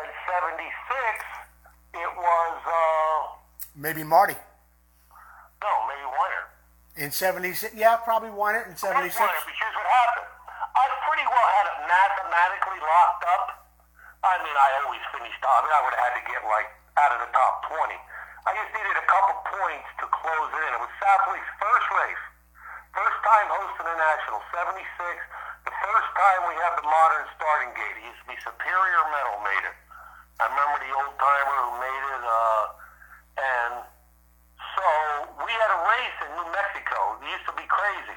in 76, it was, uh, Maybe Marty. No, maybe Weinert. In 76, yeah, probably won it in 76. Because what happened, I pretty well had it mathematically locked up. I mean, I always finished top. I mean, I would have had to get like out of the top 20. I just needed a couple points to close it in. It was Southwick's first race, first time hosting a national, 76. The first time we have the modern starting gate. It used to be Superior Metal made it. I remember the old timer who made it, uh, and so we had a race in New Mexico. It used to be crazy.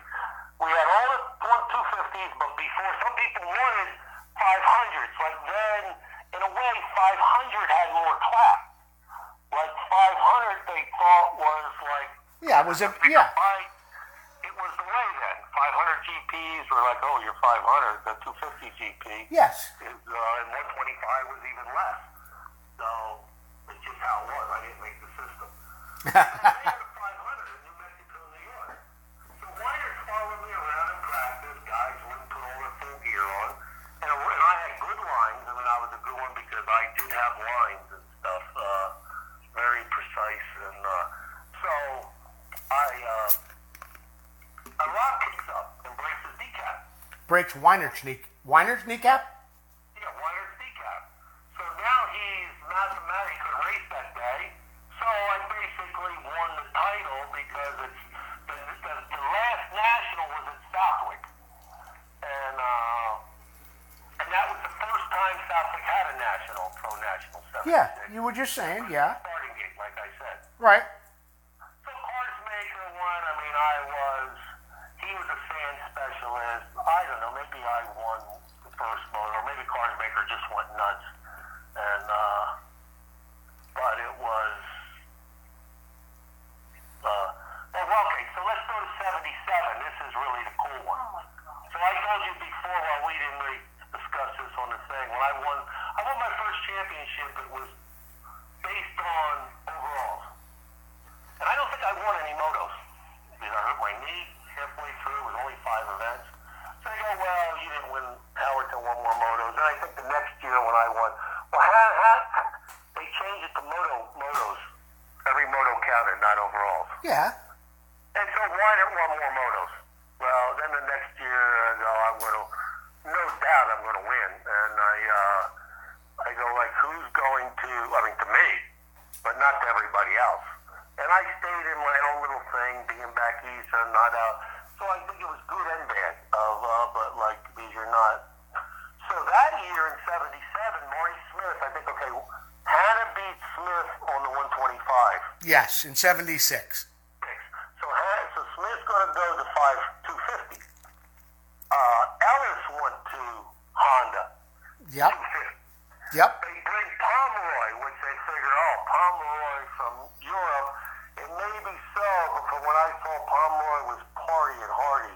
We had all the one 250s, but before some people wanted 500s. Like then, in a way, 500 had more class. Like 500, they thought was like Yeah, it was a yeah. It was the way then. 500 GPs were like, oh, you're 500. The 250 GP Yes. is, uh, and 125 was even less. So it's just how it was. I didn't make the system. [LAUGHS] I had a 500 in New Mexico, New York. So Weinert's followed me around in practice. Guys wouldn't put all their full gear on. And, I- and I had good lines. I mean, I was a good one because I did have lines and stuff. Uh, very precise. And uh, so I, uh, a rock kicks up and breaks his kneecap. Breaks Weinert's knee. Weinert's kneecap? Yeah, Weinert's kneecap. So now he's mathematically could race that day. So I basically won the title because it's the, the, the last national was at Southwick, and uh, and that was the first time Southwick had a national, pro national. 76. Yeah, you were just saying, yeah. Starting gate, like I said. Right. So Karsmaker won. I mean, I was. He was a sand specialist. I don't know. Maybe I won the first motor, or maybe Karsmaker just went nuts. And uh, but it was. Uh, oh, well, okay. So let's go to '77. This is really the cool one. So I told you before, while we didn't really discuss this on the thing, when I won, I won my first championship. It was based on overalls. And I don't think I won any motos. Because I hurt my knee halfway through. It was only five events. So they go, well, you didn't win Howerton won more motos. And I think the next year when I won, well, how, how, they changed it to moto motos. Every moto counted, not overalls. Yeah. And so more motos? Well, then the next year, I go, I'm going to, no doubt I'm going to win. And I, uh, I go like, who's going to, I mean, to me, but not to everybody else. And I stayed in my own little thing, being back east and not out. So I think it was good and bad of, uh, but like, because you're not. So that year in 77, Marty Smith, I think, okay, Hannah beat Smith on the 125 Yes, in 76. six. So, Ha- so Smith's going to go to five two fifty. Uh, Ellis went to Honda Yep. Yep. They bring Pomeroy, which they figure, oh, Pomeroy from Europe. It may be so, but from what I saw, Pomeroy was party and hardy,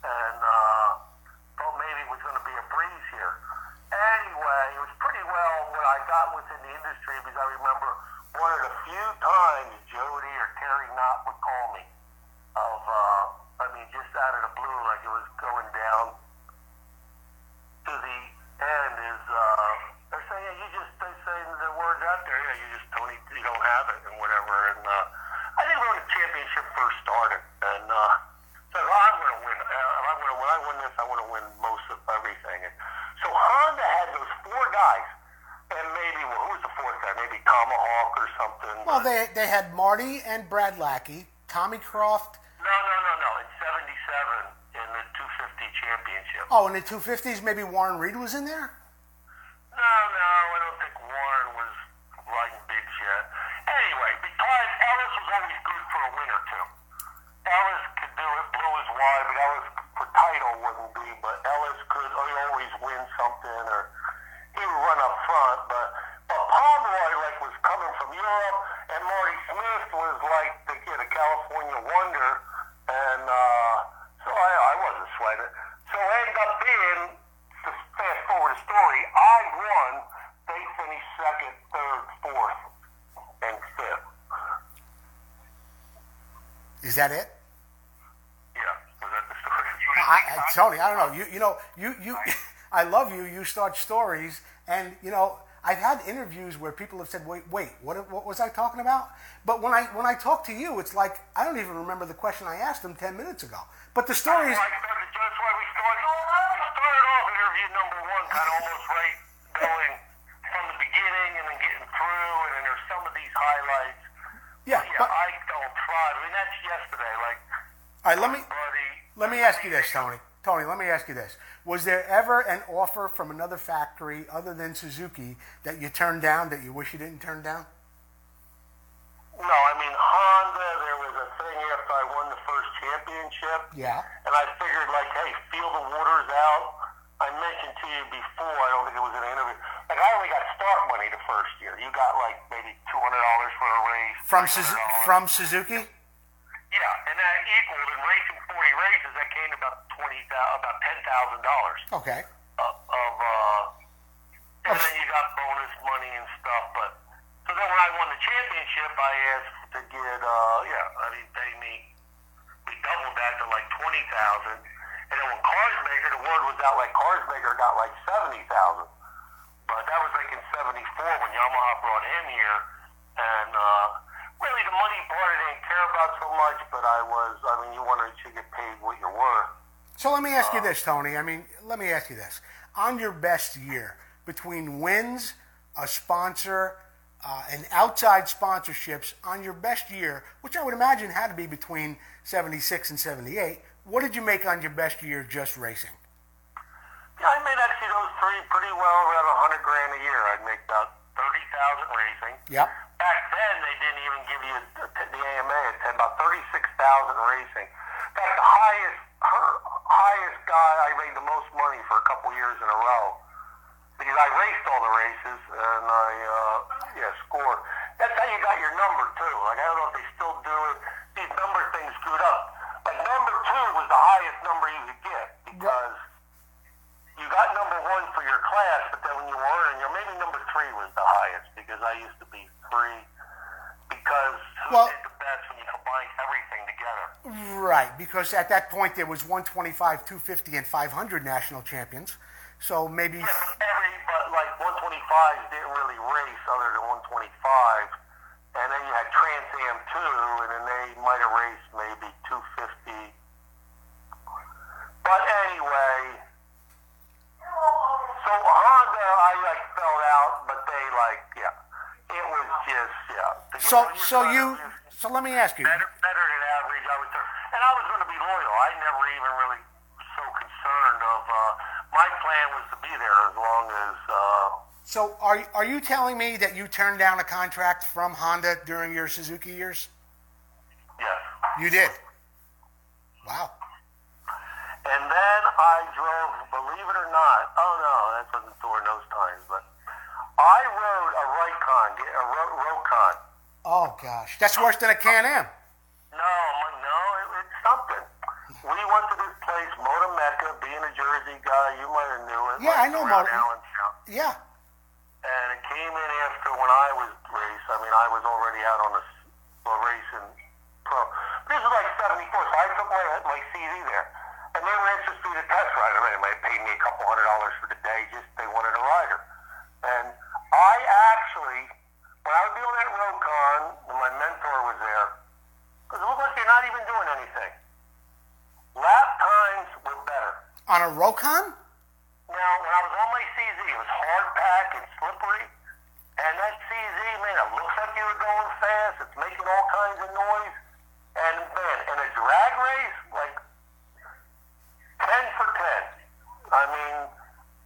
and uh, thought maybe it was going to be a breeze here. Anyway, it was pretty well what I got within the industry because I remember one of the few times Jody or Terry Knott would call me of, uh, I mean, just out of the blue, like it was going down to the end is uh, they're saying yeah, you just they saying the words out there, yeah, you just don't need, you don't have it and whatever. And uh, I think when the championship first started, and uh, so I'm going to win. Uh, I'm going to when I win this, I want to win most of everything. And so Honda had those four guys, and maybe well, who was the fourth guy? Maybe Tomahawk or something. Well, they they had Marty and Brad Lackey, Tommy Croft. no, no, no, no. In '77, in the 250 championship. Oh, in the 250s, maybe Warren Reed was in there. No, no, I don't think Warren was riding bigs yet. Anyway, because Ellis was always good for a win or two. Ellis could do it, blue is wide, but Ellis for title wouldn't be, but Ellis could he always win something or he would run up front, but but Pomeroy like was coming from Europe and Marty Smith was like the, yeah, the California wonder and uh so I, I wasn't sweating. So third, fourth, and fifth. Is that it? Yeah, was that the story? I, I, Tony, I don't know. You, you know, you, you, [LAUGHS] I love you. You start stories, and you know, I've had interviews where people have said, "Wait, wait, what, what was I talking about?" But when I when I talk to you, it's like I don't even remember the question I asked them ten minutes ago. But the story is, That's why I started- that's why we started. Oh, we started off interview number one, kind of almost right, going from the beginning and then getting through, and then there's some of these highlights. yeah. Yeah, But, I don't try. I mean, that's yesterday. Like, all right, let me buddy. let me ask you this, Tony. Tony, let me ask you this: Was there ever an offer from another factory other than Suzuki that you turned down that you wish you didn't turn down? No, I mean Honda. There was a thing after I won the first championship. Yeah. And I figured, like, hey, feel the waters out. I mentioned to you before. I don't think it was in an interview. Like, I only got start money the first year. You got like maybe two hundred dollars for a race. From Suzu- from Suzuki? Yeah, and that equaled in racing forty races. That came about twenty thousand, about ten thousand dollars Okay. of, of uh, and then you got bonus money and stuff. But so then when I won the championship, I asked to get, uh, yeah, I mean, pay me. We doubled that to like twenty thousand, and then when Karsmaker, the word was out like Karsmaker got like seventy thousand. But that was like in '74 when Yamaha brought him here, and uh, really the money part I didn't care about so much. But I was, I mean, you wanted to get paid what you're worth. So let me ask you this, Tony. I mean, let me ask you this. On your best year, between wins, a sponsor, uh, and outside sponsorships, on your best year, which I would imagine had to be between 76 and 78, what did you make on your best year just racing? Yeah, I made actually those three pretty well, around a hundred grand a year. I'd make about thirty thousand racing. Yep. Back then, they didn't even give you the AMA. It said about thirty-six thousand racing. In fact, the highest, her highest guy, I made the most money for a couple years in a row because I raced all the races and I, uh, yeah, scored. That's how you got your number too. Like I don't know if they still do it. These number things screwed up. Like number two was the highest number you could get because you got number one for your class, but then when you were earning, your maybe number three was the highest because I used to be three. Because Well- did the best when you combine everything together? Right, because at that point there was 125, 250, and 500 national champions. So maybe Yeah, but every but like 125s didn't really race other than 125, and then you had Trans Am two, and then they might have raced maybe 250. But anyway, so Honda, I like fell out, but they like yeah, it was just yeah. So so you so let me ask you. better, better than average. I was, there, and I was going to be loyal. I never even really so concerned of. Uh, my plan was to be there as long as. Uh, So are are you telling me that you turned down a contract from Honda during your Suzuki years? yes. You did. Wow. And then I drove. Believe it or not. Oh no, that wasn't during those times. But I rode a Raycon, a uh, Ro- Rokon. Oh gosh, that's worse than a Can-Am. No, no, it, it's something. We went to this place, Motor Mecca. Being a Jersey guy, you might have knew it. Yeah, like I know Motor- Allentown. Yeah. and it came in after when I was race. I mean, I was already out on the well, racing pro. This is like '74, so I took my my CD there, and they were interested in a test ride. I mean, they paid me a couple hundred dollars for the day. Just they wanted a rider, and I actually, when I was doing that Rokon, when my mentor was there, because it looked like you're not even doing anything. Lap times were better. On a Rokon? Now, when I was on my CZ, it was hard pack and slippery. And that CZ, man, it looks like you were going fast. It's making all kinds of noise. And, man, in a drag race, like 10 for 10. I mean,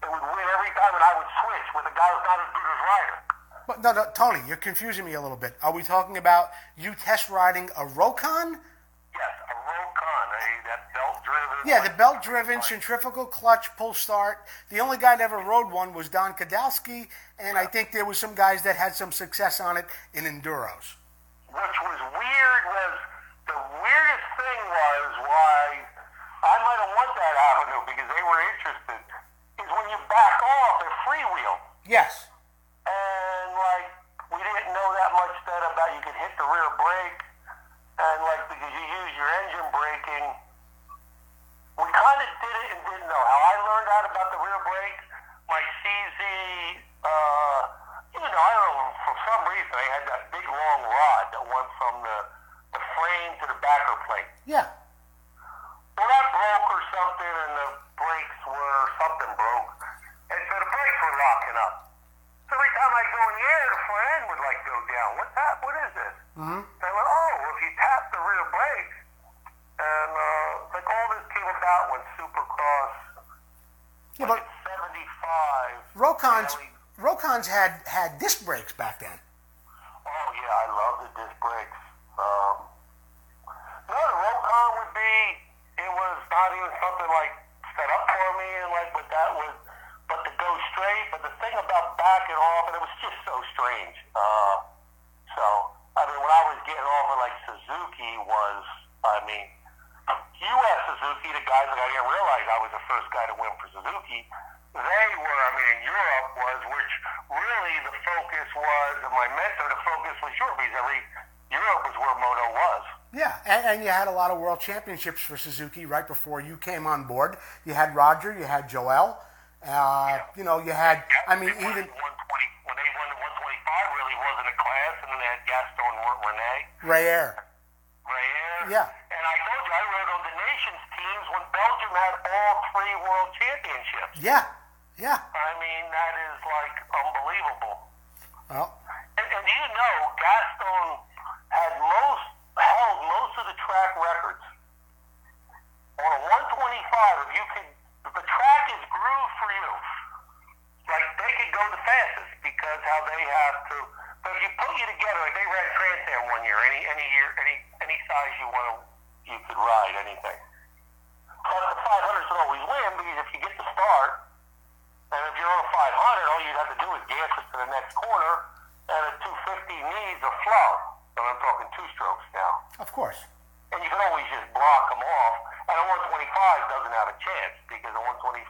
it would win every time, and I would switch with a guy who's not as good as Ryder. But no, no, Tony, you're confusing me a little bit. Are we talking about you test riding a Rokon? Yes, a Rokon, a, that belt-driven. Yeah, the belt-driven centrifugal clutch pull start. The only guy that ever rode one was Don Kadalski, and I think there was some guys that had some success on it in enduros. which was weird was the weirdest thing was why I might have went that avenue because they were interested is when you back off they're freewheel Yes. and like we didn't know that much then about you could hit the rear brake, and like because you use your engine braking, we kind of did it and didn't know. How I learned out about the rear brake, my CZ, uh, you know, I don't know, for some reason they had that big long rod that went from the, the frame to the backer plate. Yeah. Well, that broke or something, and the brakes were something broke, and so the brakes were locking up. So every time I go in the air, the front end would like go down. What's that? What is this? Mm-hmm. They went, oh, well, if you tap the rear brakes, and uh, like all came about when Supercross Yeah, but in '75. Rokons, Kelly- Rokons had had disc brakes back then. Oh yeah, I love the disc brakes. Um, no, the Rokon would be. It was not even something like set up for me, and like, but that was, but to go straight. But the thing about backing off, and it was just so strange. Uh, so I mean, when I was getting off of like Suzuki was, I mean. Suzuki, the guys that I didn't realize I was the first guy to win for Suzuki. They were, I mean, in Europe was, which really the focus was, and my mentor, the focus was Europe because every Europe was where Moto was. Yeah, and, and you had a lot of world championships for Suzuki right before you came on board. You had Roger, you had Joel. Uh, you know, you had. I mean, even 120 when they won the 125 really wasn't a class, and then they had Gaston Rene, Ray Air. Rahier. Yeah. And I told you I rode on the nations teams when Belgium had all three world championships. Yeah, yeah. I mean, that is like unbelievable. Well, And, and do you know Gaston had most held most of the track records on a 125. If you could, if the track is grooved for you, like they could go the fastest because how they have to. But if you put you together, like they ran Trans Am one year, any any year, any any size you want to, you could ride anything. But the 500s would always win because if you get the start, and if you're on a 500, all you'd have to do is gas it to the next corner, and a 250 needs a flow. And I'm talking two strokes now. of course. And you can always just block them off. And a 125 doesn't have a chance because a 125,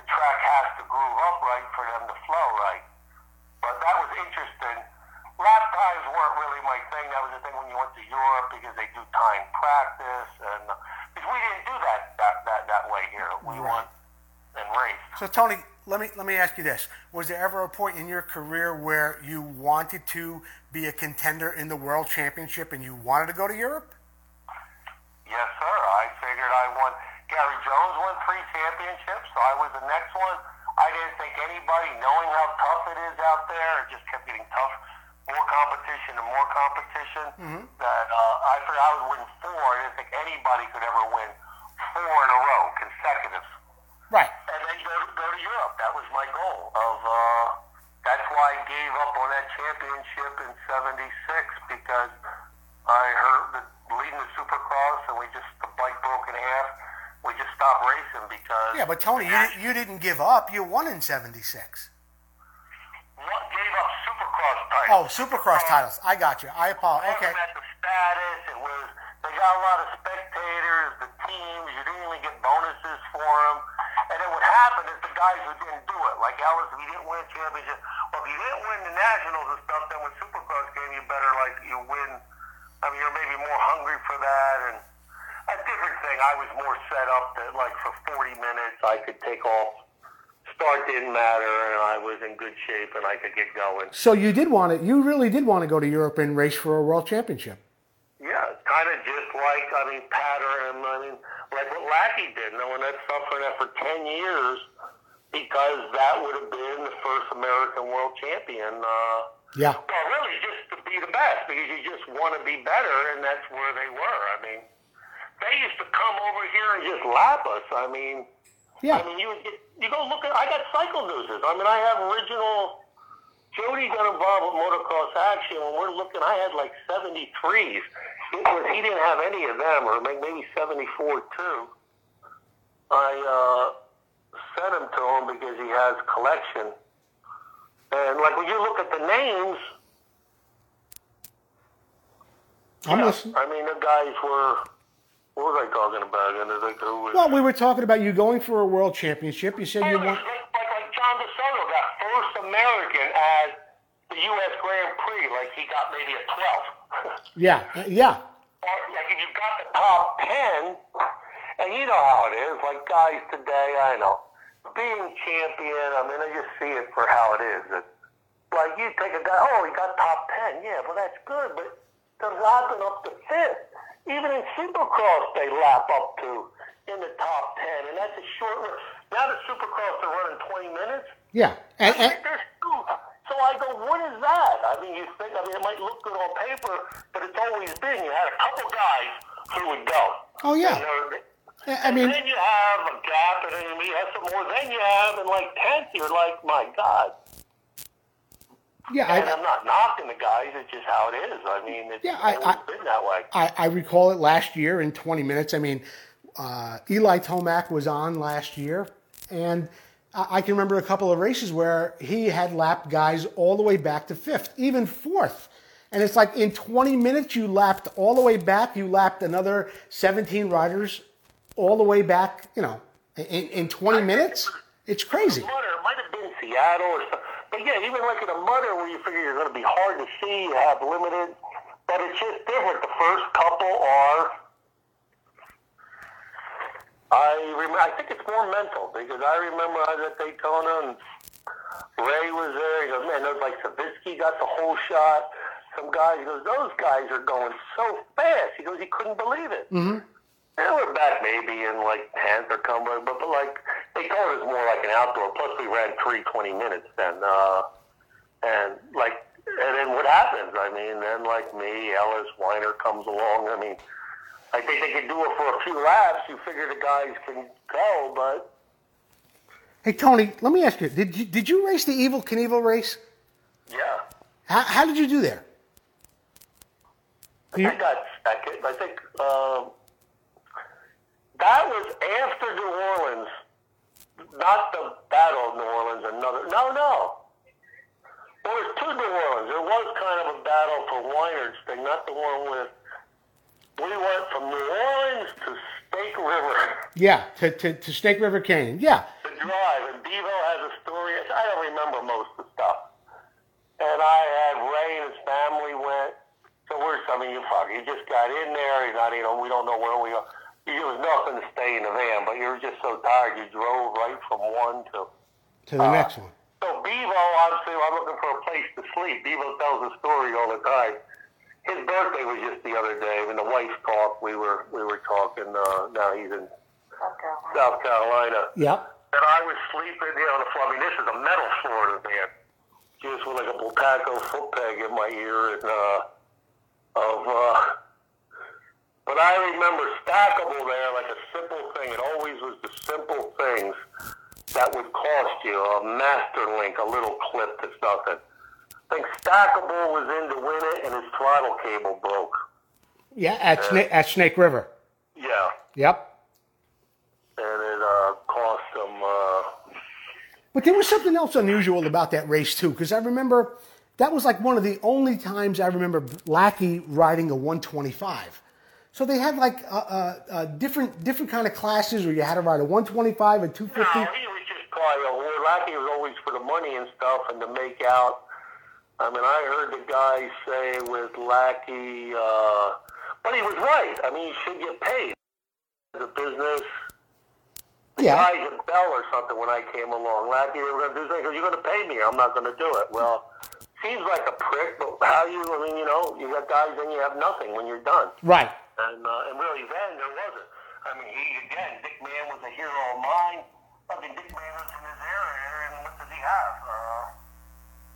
the track has to groove up right for them to flow right. But that was interesting. Lap times weren't really my thing. That was the thing when you went to Europe because they do time practice, and because we didn't do that that that, that way here. We Right. went and raced. So Tony, let me let me ask you this: Was there ever a point in your career where you wanted to be a contender in the World Championship and you wanted to go to Europe? Yes, sir. I figured I won. Gary Jones won three championships, so I was the next one. I didn't think anybody, knowing how tough it is out there, it just kept getting tough. More competition and more competition. That uh, I figured I would win four. I didn't think anybody could ever win four in a row, consecutive. Right. And then go to, go to Europe. That was my goal. Of uh, that's why I gave up on that championship in '76 because I heard that leading the Supercross and we just the bike broke in half. We just stopped racing because Yeah, but Tony, you, you didn't give up. You won in '76. What gave up Supercross titles? Oh, Supercross titles. I got you. I apologize. Okay. At the status. It was they got a lot of the teams. You didn't even get bonuses for them. And then what happened is the guys who didn't do it, like Ellis, if you didn't win a championship, well, if you didn't win the nationals and stuff, then when Supercross came, you better like you win. I mean, you're maybe more hungry for that, and a different thing. I was more set up that like for 40 minutes I could take off. Start didn't matter, and I was in good shape, and I could get going. So you did want to. You really did want to go to Europe and race for a World Championship. Yeah, kind of just like, I mean, pattern, I mean, like what Lackey did, knowing that suffering that for 10 years because that would have been the first American world champion. Uh, Yeah. well, really, just to be the best because you just want to be better, and that's where they were. I mean, they used to come over here and just lap us. I mean, Yeah. I mean, you you go look at. I got cycle newses. I mean, I have original. Jody got involved with motocross action. When we're looking, I had like 73s. It was he didn't have any of them, or maybe 74 too. I uh, sent him to him because he has collection. And like when you look at the names, I'm yeah, listening. I mean the guys were. What was I talking about? And like who was? Well, we were talking about you going for a World Championship. You said you want. like, like John DeSoto got first American as the U.S. Grand Prix like he got maybe a 12. Yeah, uh, yeah. Like if you've got the top 10, and you know how it is, like guys today, I know, being champion, I mean, I just see it for how it is. It, like you take a guy, oh, he got top 10, yeah, well, that's good, but they're lapping up to fifth. Even in Supercross, they lap up to in the top 10, and that's a short run. Now the Supercross are running 20 minutes. Yeah, and, and There's two. So I go, what is that? I mean, you think, I mean, it might look good on paper, but it's always been. You had a couple guys who would go. Oh, yeah. And I and mean, then you have a gap, and then you have some more. Then you have in like tenth, you're like, my God. yeah, And I, I'm not knocking the guys. It's just how it is. I mean, it's Yeah, I- always I- been that way. I, I recall it last year in 20 minutes. I mean, uh, Eli Tomac was on last year, and I, can remember a couple of races where he had lapped guys all the way back to fifth, even fourth. And it's like in 20 minutes, you lapped all the way back. You lapped another 17 riders all the way back, you know, in, in 20 minutes. It's crazy. Mutter, it might have been Seattle or something. But yeah, even like in a mutter where you figure you're going to be hard to see, you have limited. But it's just different. The first couple are. I remember. I think it's more mental because I remember I was at Daytona and Ray was there. He goes, man, those like Savitsky got the whole shot. Some guys, he goes, those guys are going so fast. He goes, he couldn't believe it. Mm-hmm. And we're back maybe in like 10th or Cumberland, but, but like Daytona is more like an outdoor. Plus we ran three 20 minutes then. Uh, and like, and then what happens? I mean, then like me, Ellis, Weinert comes along. I mean, I think they can do it for a few laps. You figure the guys can go, but Hey, Tony, let me ask you did you, did you race the Evel Knievel race? yeah. How, how did you do there? You- I got second. I think um, that was after New Orleans, not the Battle of New Orleans. Another no, no. There was two New Orleans. There was kind of a battle for Weinert's thing, not the one with. We went from New Orleans to Snake River Yeah, to, to, to Snake River Canyon. Yeah. to drive, and Devo has a story. I don't remember most of the stuff. And I had Ray and his family went. So we're, I mean, you fuck, you just got in there. You're not, you know, we don't know where we are. It was nothing to stay in the van, but you were just so tired. You drove right from one to. To the uh, next one. So Bevo, obviously, I'm looking for a place to sleep. Bevo tells a story all the time. His birthday was just the other day. When the wife talked, we were we were talking. Uh, now he's in South Carolina. Yep. And I was sleeping, you know, on the floor. I mean, this is a metal floor in the van. Just with like a Bultaco foot peg in my ear and uh, of. Uh, but I remember stackable there, like a simple thing. It always was the simple things that would cost you a master link, a little clip that's nothing. I think stackable was in to win it, and his throttle cable broke. Yeah, at, Sna- at Snake River. Yeah, Yep. and it uh, cost him. Uh, But there was something else unusual about that race too, because I remember that was like one of the only times I remember Lackey riding a 125. So they had like uh, uh, uh, different different kind of classes where you had to ride a 125, and 250. No, he was just probably a. Lackey was always for the money and stuff and to make out. I mean, I heard the guy say with Lackey, uh, but he was right. I mean, you should get paid. The business. Yeah. Guys at Bell or something when I came along. Lackey, they were going to do something. He You're going to pay me. I'm not going to do it. Well, seems like a prick, but how you, I mean, you know, you got guys and you have nothing when you're done. Right. And, uh, and really then there wasn't. I mean, he, again, Dick Mann was a hero of mine. I mean, Dick Mann was in his area, and what does he have? Uh,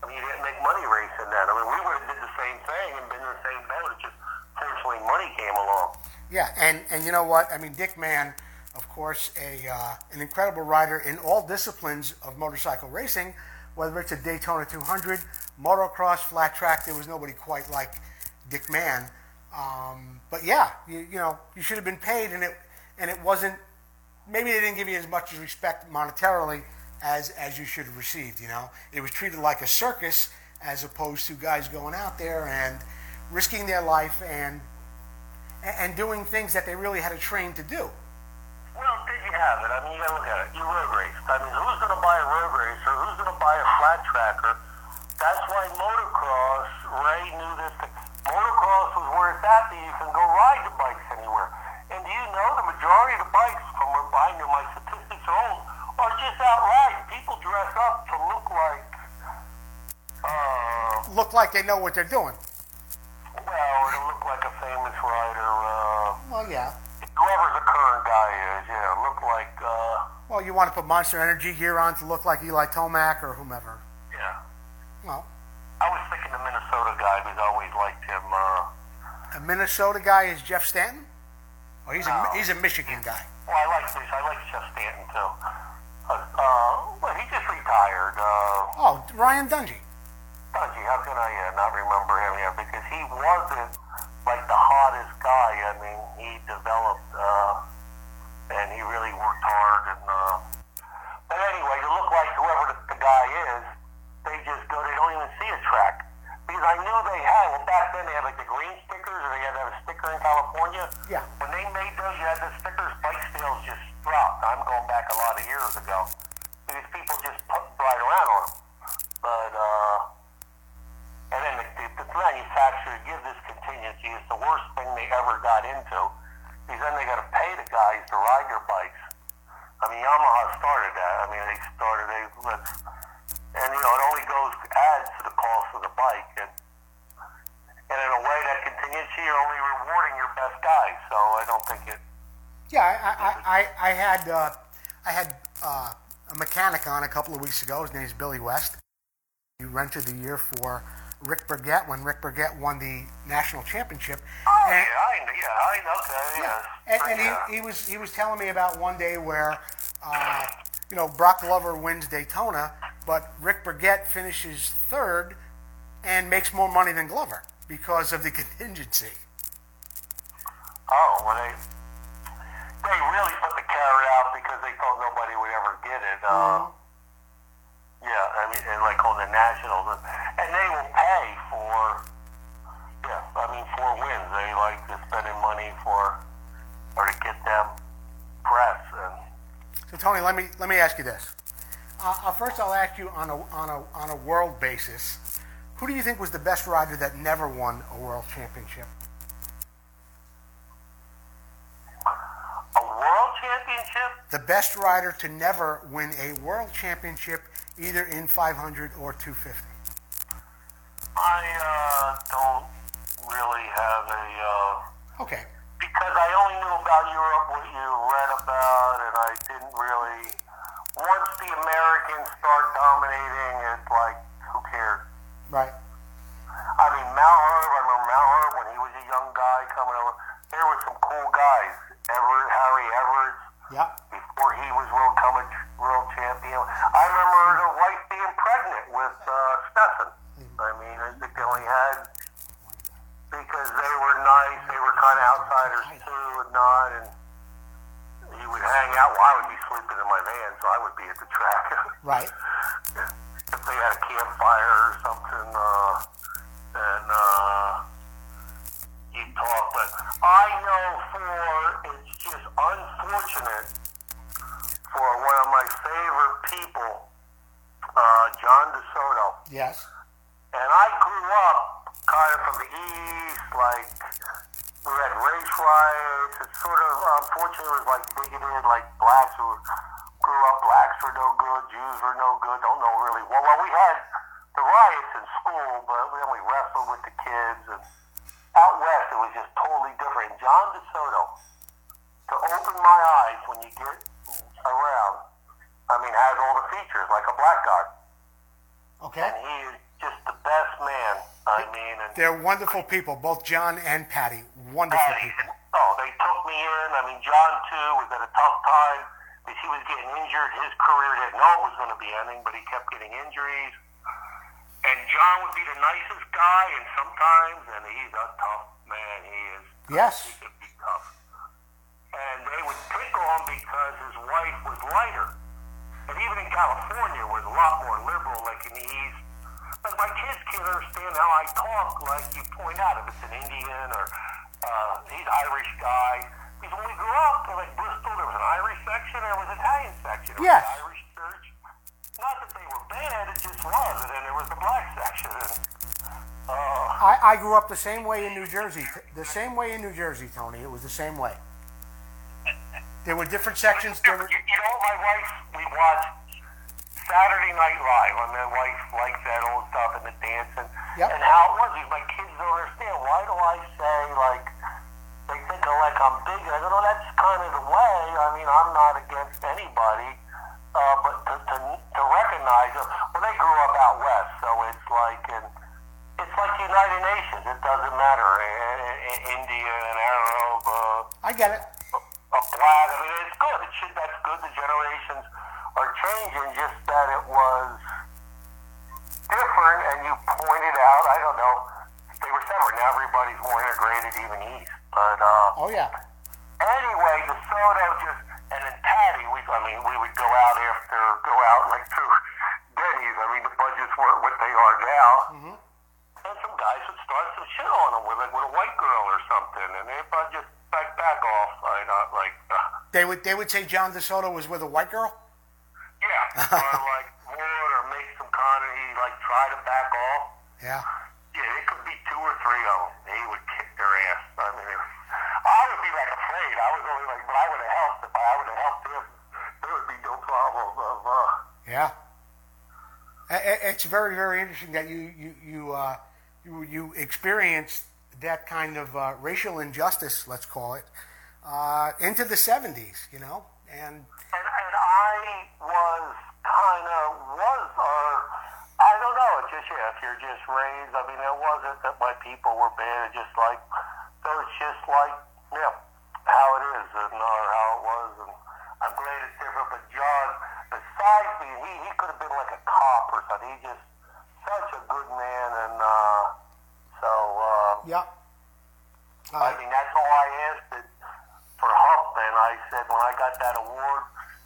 I mean, he didn't make money racing then. I mean, we would have did the same thing and been in the same boat. It's just, fortunately, money came along. Yeah, and and you know what? I mean, Dick Mann, of course, a uh, an incredible rider in all disciplines of motorcycle racing, whether it's a Daytona 200, motocross, flat track. There was nobody quite like Dick Mann. Um, but yeah, you, you know, you should have been paid, and it and it wasn't. Maybe they didn't give you as much respect monetarily as as you should have received. You know, it was treated like a circus as opposed to guys going out there and risking their life and and doing things that they really had to train to do. Well, did you have it? I mean, you gotta look at it. You road race. I mean, who's going to buy a road racer? Who's going to buy a flat tracker That's why motocross, Ray knew this. Thing. Motocross was where it's at that you can go ride the bikes anywhere. And do you know the majority of the bikes, from where I know my statistics are old, are just out riding. People dress up to look like, uh, Look like they know what they're doing. well, to look like a famous rider. Uh, Well, yeah. whoever the current guy is, yeah, look like, uh, Well, you want to put Monster Energy gear on to look like Eli Tomac or whomever. yeah. Well, I was thinking the Minnesota guy because I always liked him. Uh, a Minnesota guy is Jeff Stanton. Oh, he's a he's a Michigan guy. well, I like this. I like Jeff Stanton too. Uh, uh, well, he just retired. Uh, Oh, Ryan Dungey. Dungy, how can I uh, not remember him? Yeah, because he wasn't like the hottest guy. I mean, he developed uh, and he really worked hard. And uh, but anyway, to look like whoever the, the guy is, they just go. They don't even see a track because I knew they had. Well, back then they had like the green stickers, or they had to have a sticker in California. Yeah. When they made those, you had the stickers. Bike sales just dropped. I'm going back a lot of years ago because people just put, ride around on them. But uh, and then the, the, the manufacturer gives this contingency. It's the worst thing they ever got into because then they got to pay the guys to ride their bikes. I mean, Yamaha started that. I mean, they started they let's, and you know it only goes adds to the cost of the bike, and and in a way that contingency you're only rewarding your best guys. So I don't think it. Yeah, I I, I, I had uh, I had uh, a mechanic on a couple of weeks ago. His name's Billy West. He rented the year for Rick Burgett when Rick Burgett won the national championship. Oh And- yeah, I know. Yeah, I know. Okay, yes. And, and yeah. he, he was he was telling me about one day where, uh, you know, Brock Glover wins Daytona, but Rick Burgett finishes third and makes more money than Glover because of the [LAUGHS] contingency. Oh, well, they they really put the carrot out because they thought nobody would ever get it. Uh, Yeah, I mean, and like on the Nationals, and they will pay for. Yeah, I mean, for wins, they like to spending money for, or to get them press and. So Tony, let me let me ask you this. Uh, uh, first, I'll ask you on a on a on a world basis, who do you think was the best rider that never won a world championship? A world championship? The best rider to never win a world championship, either in 500 or 250. I uh, don't really have a. Uh, Okay. because I only knew about Europe what you read about, and I didn't really. Once the Americans start dominating, it's like, who cares? Right. I mean, Malherbe, I remember Malherbe when he was a young guy coming over. There were some cool guys. Everts, Harry Everts, Yeah. before he was world, coming, world champion. I remember the wife being pregnant with uh, Stefan. I mean, I think they only had because they were nice. They were kind of outsiders too, and not. And he would hang out. Well, I would be sleeping in my van, so I would be at the track. [LAUGHS] Right. if they had a campfire or something, uh, and uh, you talk. But I know for it's just unfortunate for one of my favorite people, uh, John DeSoto. Yes. And I grew up kind of from the east, like we had race riots. It's sort of unfortunately it was like bigoted, like blacks who grew up. Blacks were no good, Jews were no good. Don't know really well. Well, we had the riots in school, but then we wrestled with the kids. And out west, it was just totally different. John DeSoto, to open my eyes when you get around, I mean, has all the features like a black guy. Okay. And he is just the best man. I mean, and They're wonderful people, both John and Patty. Wonderful Patty, people. oh, they took me in. I mean, John too was at a tough time because he was getting injured. His career didn't know it was going to be ending, but he kept getting injuries. And John would be the nicest guy, and sometimes, and he's a tough man. He is. Yes. He could be tough. And they would pick on because his wife was lighter. And even in California, was a lot more liberal, like in the East. But my kids can't understand how I talk, like you point out, if it's an Indian or uh, he's Irish guy. Because when we grew up, like Bristol, there was an Irish section, there was an Italian section. There Yes. Bad, it just was. And then there was the black section. action. Uh, I, I grew up the same way in New Jersey. The same way in New Jersey, Tony. It was the same way. There were different sections. There were, you, you know, my wife, we watched Saturday Night Live. I mean, my wife likes that old stuff and the dancing. Yep. And how it was. My kids don't understand. Why do I say, like, they think of like I'm big? I go, no, that's kind of the way. I mean, I'm not against anybody. Uh, but to, to, to recognize it, well, they grew up out west, so it's like, in, it's like the United Nations. It doesn't matter. I- I- Indian, Arab, uh, I get it. a flag. I mean, it's good. It should. That's good. The generations are changing. Just that it was different, and you pointed out. I don't know. They were separate. Now everybody's more integrated, even east. But uh, Oh yeah. anyway, the soda just and then Patty. We. I mean, we would go out after go out like to Denny's. I mean, the budgets weren't what they are now. Mm-hmm. And some guys would start some shit on them with like with a white girl or something, and they probably just back back off. I not like. Uh, They would they would say John DeSoto was with a white girl. Yeah, [LAUGHS] or like would or make some kind of he like try to back off. Yeah. Yeah, it could be two or three of them. He would kick their ass. I mean, would be like. I was only like, but I would have helped if I would have helped him. There would be no problem of. Uh, Yeah. It's very, very interesting that you you you uh, you, you experienced that kind of uh, racial injustice, let's call it, uh, into the '70s. You know, and and and I was kind of was or I don't know. It's just yeah, if you're just raised. I mean, it wasn't that my people were bad. It's just like so. It's just like yeah, how it is and or how it was. And I'm glad it's different. But John, besides being he he could have been like a cop or something. He just such a good man and uh, so. Uh, yeah. I Uh, mean, that's all I asked it for Huff, and I said when I got that award,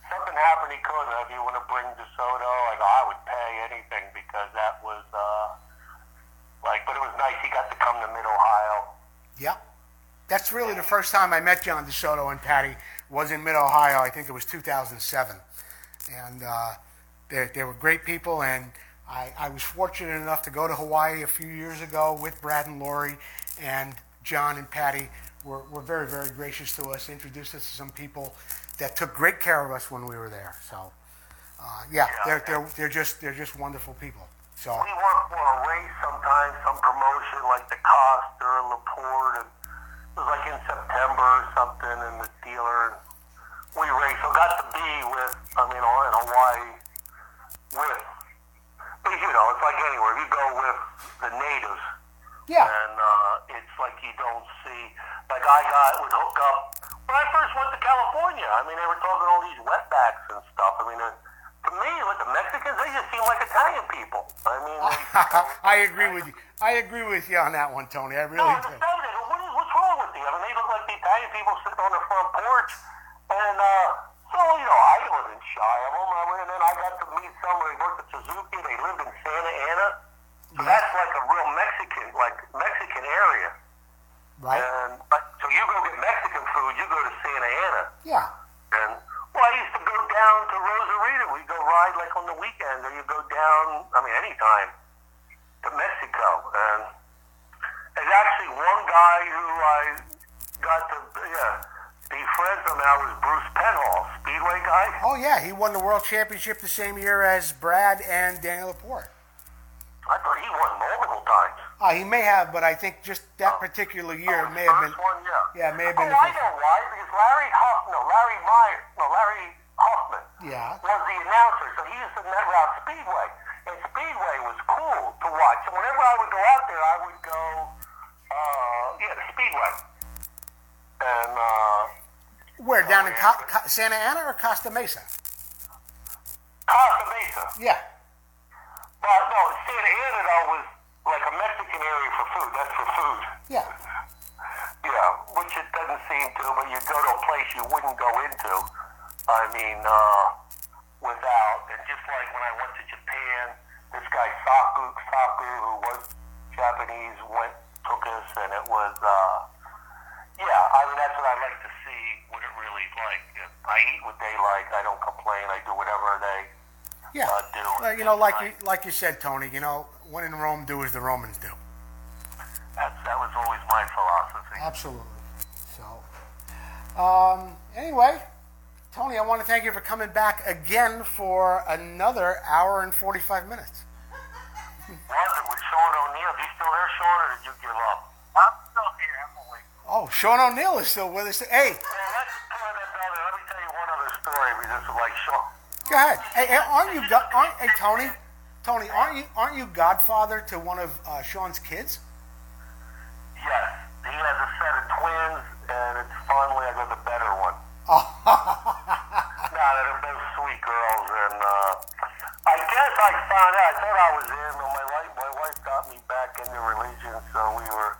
something happened he couldn't. If you want to bring DeSoto, like I would pay anything because that was uh, like, but it was nice. He got to come to Mid Ohio. yeah. That's really the first time I met John DeSoto and Patty was in Mid Ohio. I think it was 2007, and uh, they they were great people. And I, I was fortunate enough to go to Hawaii a few years ago with Brad and Lori, and John and Patty were, were very very gracious to us. Introduced us to some people that took great care of us when we were there. So, uh, yeah, they're, they're they're just they're just wonderful people. So. We work for a race sometimes, some promotion like DeCoster or Laporte, and it was like in September or something, and the dealer, we race. So got to be with, I mean, all in Hawaii with, but you know, it's like anywhere. You go with the natives, Yeah. and uh, it's like you don't see. Like I got would hook up when I first went to California. I mean, they were talking all these wetbacks and stuff. I mean, uh, to me, with the Mexicans, they just seem like Italian people. I mean, [LAUGHS] they, I agree with you. I agree with you on that one, Tony. I really no, do. Italian people sitting on their front porch, and uh, so you know, I wasn't shy of them. I went, and then I got to meet somebody who worked at Suzuki. They lived in Santa Ana. So that's like a real Mexican, like Mexican area. Right? And like, so you go get Mexican food, you go to Santa Ana. Yeah. And well, I used to go down to Rosarito. We go ride like on the weekends, or you go down. I mean, anytime to Mexico. And there's actually one guy who I got to yeah be friends with now was Bruce Penhall, Speedway guy. Oh yeah, he won the world championship the same year as Brad and Daniel Laporte. I thought he won multiple times. Uh, he may have, but I think just that particular year Oh, may have been. one, yeah. Yeah, may have been Oh, the I know why. Because Larry Huff, no, Larry Meyer, no, Larry Huffman. Yeah. was the announcer, so he used to net route Speedway. And Speedway was cool to watch. And whenever I would go out there, I would go, uh, yeah, the Speedway. And, uh, Where down in Co- Co- Santa Ana or Costa Mesa? Costa Mesa. Yeah. But no, Santa Ana, though, was like a Mexican area for food. That's for food. Yeah. Yeah, which it doesn't seem to, but you go to a place you wouldn't go into. I mean, uh, without, and just like when I went to Japan, this guy Saku, Saku, who was Japanese, went, took us, and it was, uh, yeah, I mean, that's what I like to see, what it really is like. I eat what they like, I don't complain, I do whatever they, Yeah. uh, do. Well, you know, like you, like you said, Tony. You know, when in Rome, do as the Romans do. That's, that was always my philosophy. Absolutely. So, um, anyway, Tony, I want to thank you for coming back again for another hour and 45 minutes. [LAUGHS] Was it with Sean O'Neill? You still there, Sean, or did you give up? I'm still here. I'm awake. Oh, Sean O'Neill is still with us. Hey, Well, let's put it another. Let me tell you one other story because this is like Go ahead. Hey, hey, aren't you, aren't, hey, Tony, Tony, aren't you, aren't you godfather to one of uh, Sean's kids? Yes, he has a set of twins, and it's finally I got the better one. Oh, Nah, they're both sweet girls, and uh, I guess I found out. I thought I was in, but my wife, my wife got me back into religion, so we were.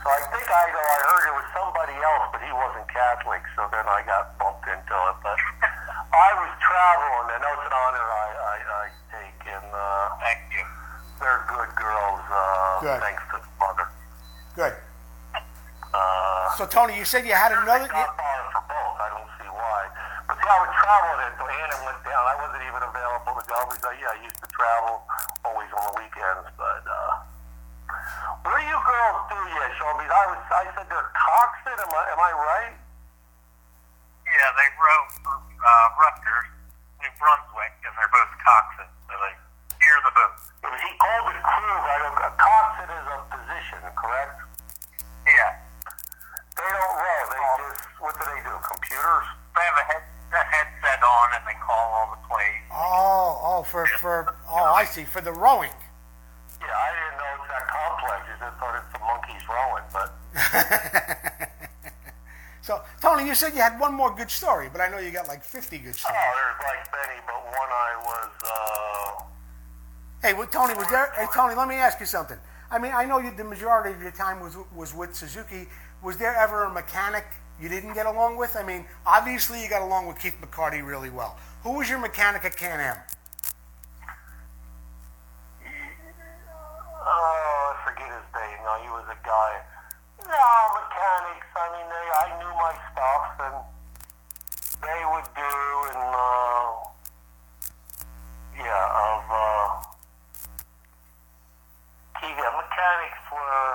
So I think I know I heard it was somebody else, but he wasn't Catholic, so then I got bumped into it. But I was traveling, and it's an honor I, I, I take, and uh, Thank you. they're good girls. Uh, Good. Thanks to the mother. good. Uh, So, Tony, you said you had another. you- Godfather for both. I don't see why. But see, I would travel it. So Anna went down. I wasn't even available to go because yeah, I used to travel always on the weekends. But uh, what do you girls do yet, Sean? Because I was, I said they're toxic. Am I, am I right? Yeah, they rode for uh, Rutgers, New Brunswick, and they're both coxswains. So they steer the boat. Because he called it crew, right? A, a coxswain is a position, correct? Yeah. They don't row. They just what do they do? Computers? They have a, head, a headset on, and they call all the plays. Oh, oh, for for For the rowing. Yeah, I didn't know it's that complex. I just thought it's the monkeys rowing, but. [LAUGHS] So, Tony, you said you had one more good story, but I know you got like 50 good stories. Oh, there's like many, but one I was, uh, Hey, well, Tony, was there? Hey, Tony, let me ask you something. I mean, I know you, the majority of your time was was with Suzuki. Was there ever a mechanic you didn't get along with? I mean, obviously you got along with Keith McCarty really well. Who was your mechanic at Can-Am? oh, I forget his name. No, he was a guy. No, mechanics. I mean, they, I knew my stuff, and they would do, and, uh, yeah, of, uh, Keith, yeah, mechanics were,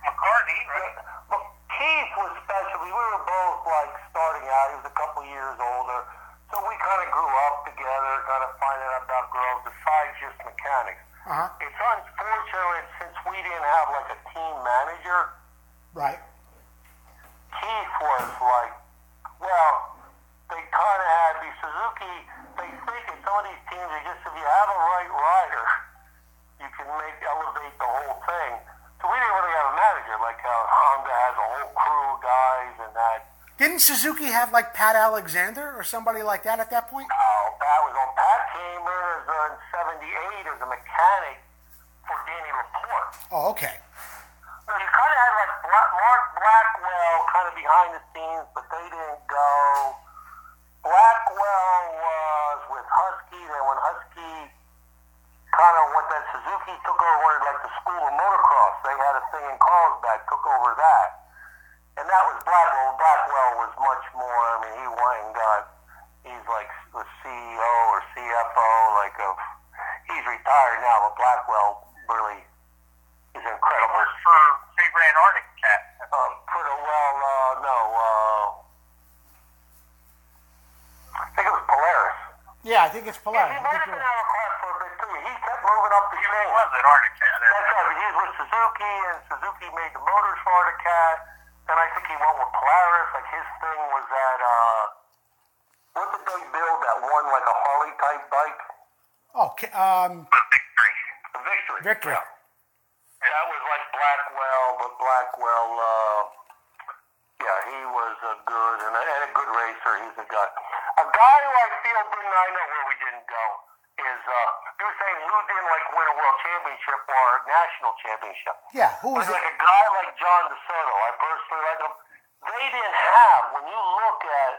McCartney, right? Well, Keith was special. We were both like starting out. He was a couple years older, so we kind of grew up together, kind of finding out about girls besides just mechanics. Uh huh. It's unfortunate since we didn't have like a team manager. Right. Keith was like, well, they kind of had the Suzuki. They think in some of these teams, they just if you have a right rider, you can make elevate the whole thing. So we didn't really have a manager like how Honda has a whole crew of guys and that. Didn't Suzuki have like Pat Alexander or somebody like that at that point? Oh, Pat was on. Pat came in as a, in '78 as a mechanic for Danny Laporte. Oh, okay. So you kind of had like Black, Mark Blackwell kind of behind the scenes, but they didn't go. Blackwell was with Husky, then when Husky kind of went that Suzuki took over like the school of motocross. They had a thing in Carlsbad, took over that. And that was Blackwell. Blackwell was much more, I mean, he went and got, he's like the CEO or CFO, like of, he's retired now, but Blackwell really is incredible. Works for Sabre Antarctic Cat. Uh, pretty well, uh, no, uh, I think it was Polaris. Yeah, he I might think have you're been right. out of class for a bit too. He kept moving up the He chain. was at Arctic Cat. That's right, he was with Suzuki, and Suzuki made the motors for the cat. Then I think he went with Polaris. Like his thing was that, uh, what did they build? That one like a Harley type bike? Okay. Um, The victory. The Victory. Victory. Yeah. That was like Blackwell, but Blackwell, uh, yeah, he was a good and a, and a good racer. He's a guy. A guy who I feel didn't I know where we didn't go is uh, you were saying who didn't like win a world championship or a national championship. yeah. Who was Like, it? a guy like John DeSoto, I personally like him. They didn't have when you look at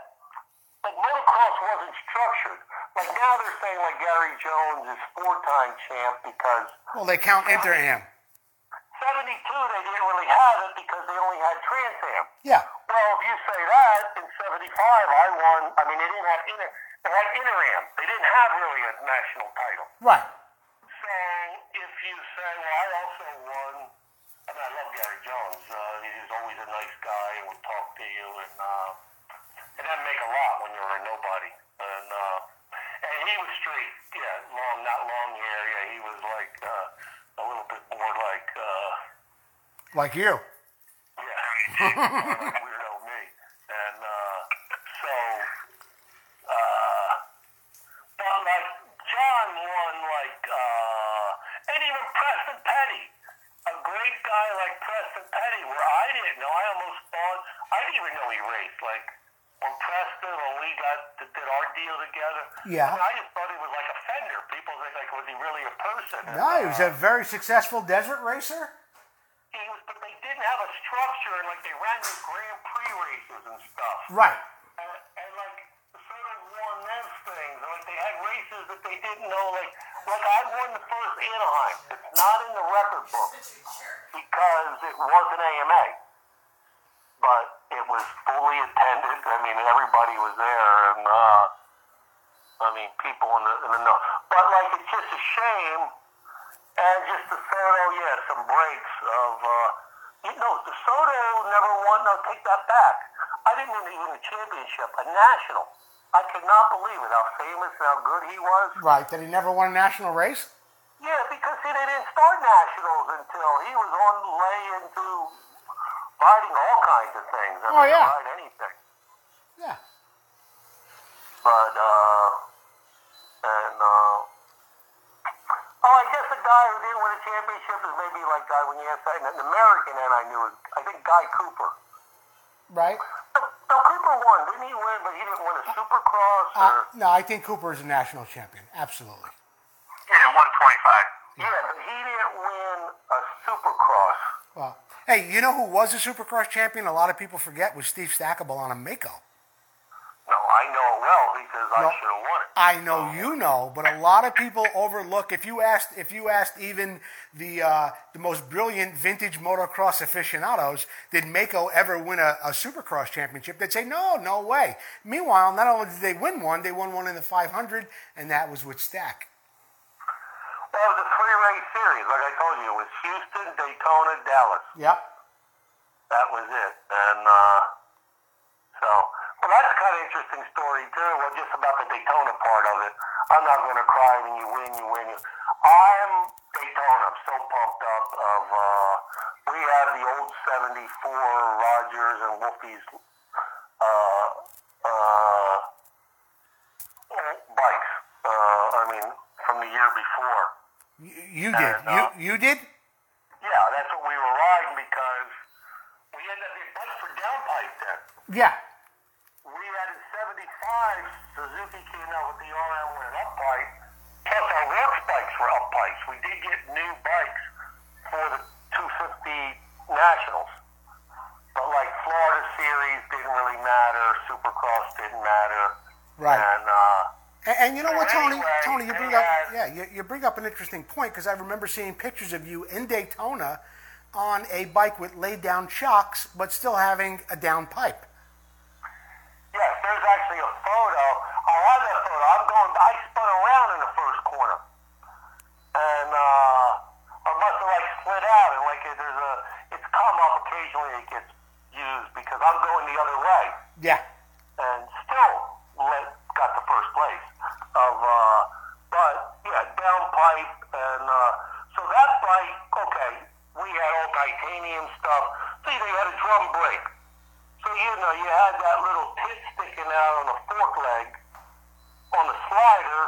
like motocross wasn't structured. Like now they're saying like Gary Jones is four-time champ because Well, they count Inter Am. 72 they didn't really have it because they only had Trans Am. Yeah. Well, if you say that, in 75 I won, I mean they didn't have inter, they had Interam. They didn't have really a national title. Right. So if you say, well, I also won, I mean, I love Gary Jones. Uh, he's always a nice guy and would talk to you, and uh, it doesn't make a lot when you're a nobody. And uh, and he was straight, yeah, long, not long hair. Yeah, he was like uh, a little bit more like, uh, Like you. yeah, [LAUGHS] [LAUGHS] like weirdo me. And uh, so, uh, but like John won like, uh, and even Preston Petty, a great guy like Preston Petty, where I didn't know, I almost thought, I didn't even know he raced. Like when Preston, when we got did our deal together, Yeah. I, mean, I just thought he was like a fender. People think like, was he really a person? And, No, he was a very successful desert racer. he was, but they didn't have a structure, like they ran these Grand Prix races and stuff. Right. And, and like sort of won those things. And, like they had races that they didn't know. Like like I won the first Anaheim. It's not in the record book because it wasn't AMA, but it was fully attended. I mean, everybody was there, and uh, I mean, people in the in the know. But like, it's just a shame. And just DeSoto, yeah, breaks of, uh, you know, DeSoto never won, no, take that back. I didn't win even a championship, a national. I could not believe it, how famous and how good he was. Right. That he never won a national race. Yeah, because see, they didn't start nationals until he was on the way into riding all kinds of things. I Oh, mean, yeah. Ride anything. Yeah. But, uh, and, uh, oh, I guess the guy who didn't win a championship is maybe like guy when you ask that, an American, and I knew it, I think Guy Cooper. Right. No, no, Cooper won, didn't he win? But he didn't win a Supercross or. Uh, no, I think Cooper is a national champion. Absolutely. Yeah, 125. yeah, but he didn't win a Supercross. Well, hey, you know who was a Supercross champion? A lot of people forget was Steve Stackable on a Maico. No, I know it well because I No. should have won it. I know you know, but a lot of people overlook. If you asked, if you asked even the uh, the most brilliant vintage motocross aficionados, did Maico ever win a, a Supercross championship? They'd say no, no way. Meanwhile, not only did they win one, they won one in the 500, and that was with Stack. Well, it was a three-race series. Like I told you, it was Houston, Daytona, Dallas. Yep. That was it. And uh, well, that's a kind of interesting story too. Well, just about the Daytona part of it. I'm not going to cry when you win, you win. I'm Daytona. I'm so pumped up. Of uh, we have the old '74 Rogers and Wolfie's uh, uh, bikes. Uh, I mean, from the year before. You, you did. Uh, You you did. Yeah, that's what we were riding because we ended up in bikes for downpipe then. Yeah. We had in 75, Suzuki came out with the RM with an up pipe, plus our works bikes. We did get new bikes for the 250 Nationals. But like Florida Series didn't really matter, Supercross didn't matter. Right. And, uh, And, and you know what, Tony? Anyway, Tony, you bring up had- yeah, you, you bring up an interesting point because I remember seeing pictures of you in Daytona on a bike with laid down shocks, but still having a down pipe. Yes, there's actually a photo. I have that photo. I'm going. I spun around in the first corner, and uh, I must have like slid out, and like there's a. It's come up occasionally. It gets used because I'm going the other way, Yeah. and still let, got the first place. Of uh, but yeah, down pipe, and uh, so that bike. Okay, we had all titanium stuff. See, they had a drum brake. So you know, you had that little tit sticking out on the fork leg on the slider,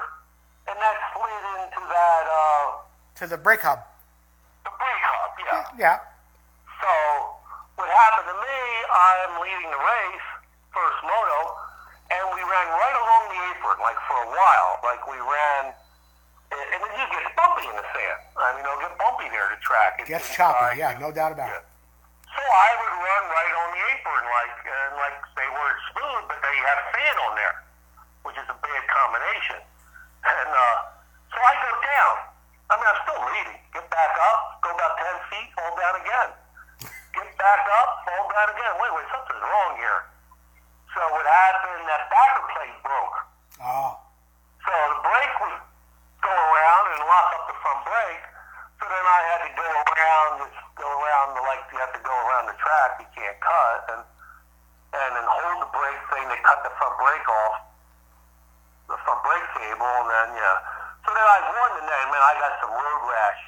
and that slid into that uh, To the brake hub. the brake hub. Yeah. Yeah. So what happened to me? I'm leading the race, first moto, and we ran right along the apron, like for a while. Like we ran, and it just gets bumpy in the sand. I mean, it'll get bumpy there, the track. It's Gets choppy. Yeah, no doubt about it. So I would run right on the apron, like and like they were smooth, but they have sand on there, which is a bad combination. And uh, so I go down. I mean, I'm still leading. Get back up, go about ten feet, fall down again. Get back up, fall down again. Wait, wait, something's wrong here. So what happened? That backer plate broke. Oh. So the brake would go around and lock up the front brake. So then I had to go around, just go around the like you have to go around the track. You can't cut and and then hold the brake thing to cut the front brake off, the front brake cable, and then yeah. So then I won the day, man. I got some road rash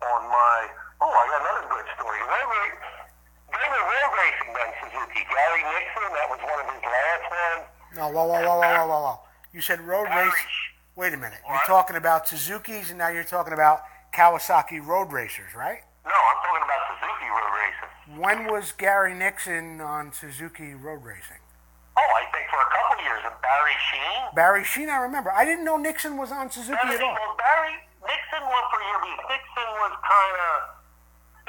on my. Oh, I got another good story. Remember, remember road racing then Suzuki. Gary Nixon, that was one of his last ones. No, whoa, whoa, whoa, whoa, whoa. You said road race. Wait a minute. You're talking about Suzuki's, and now you're talking about Kawasaki road racers, right? No, I'm talking about Suzuki road racing. When was Gary Nixon on Suzuki road racing? Oh, I think for a couple years. And Barry Sheene. Barry Sheene, I remember. I didn't know Nixon was on Suzuki Barry, at all. well, Barry Nixon went for a year because Nixon was kind of.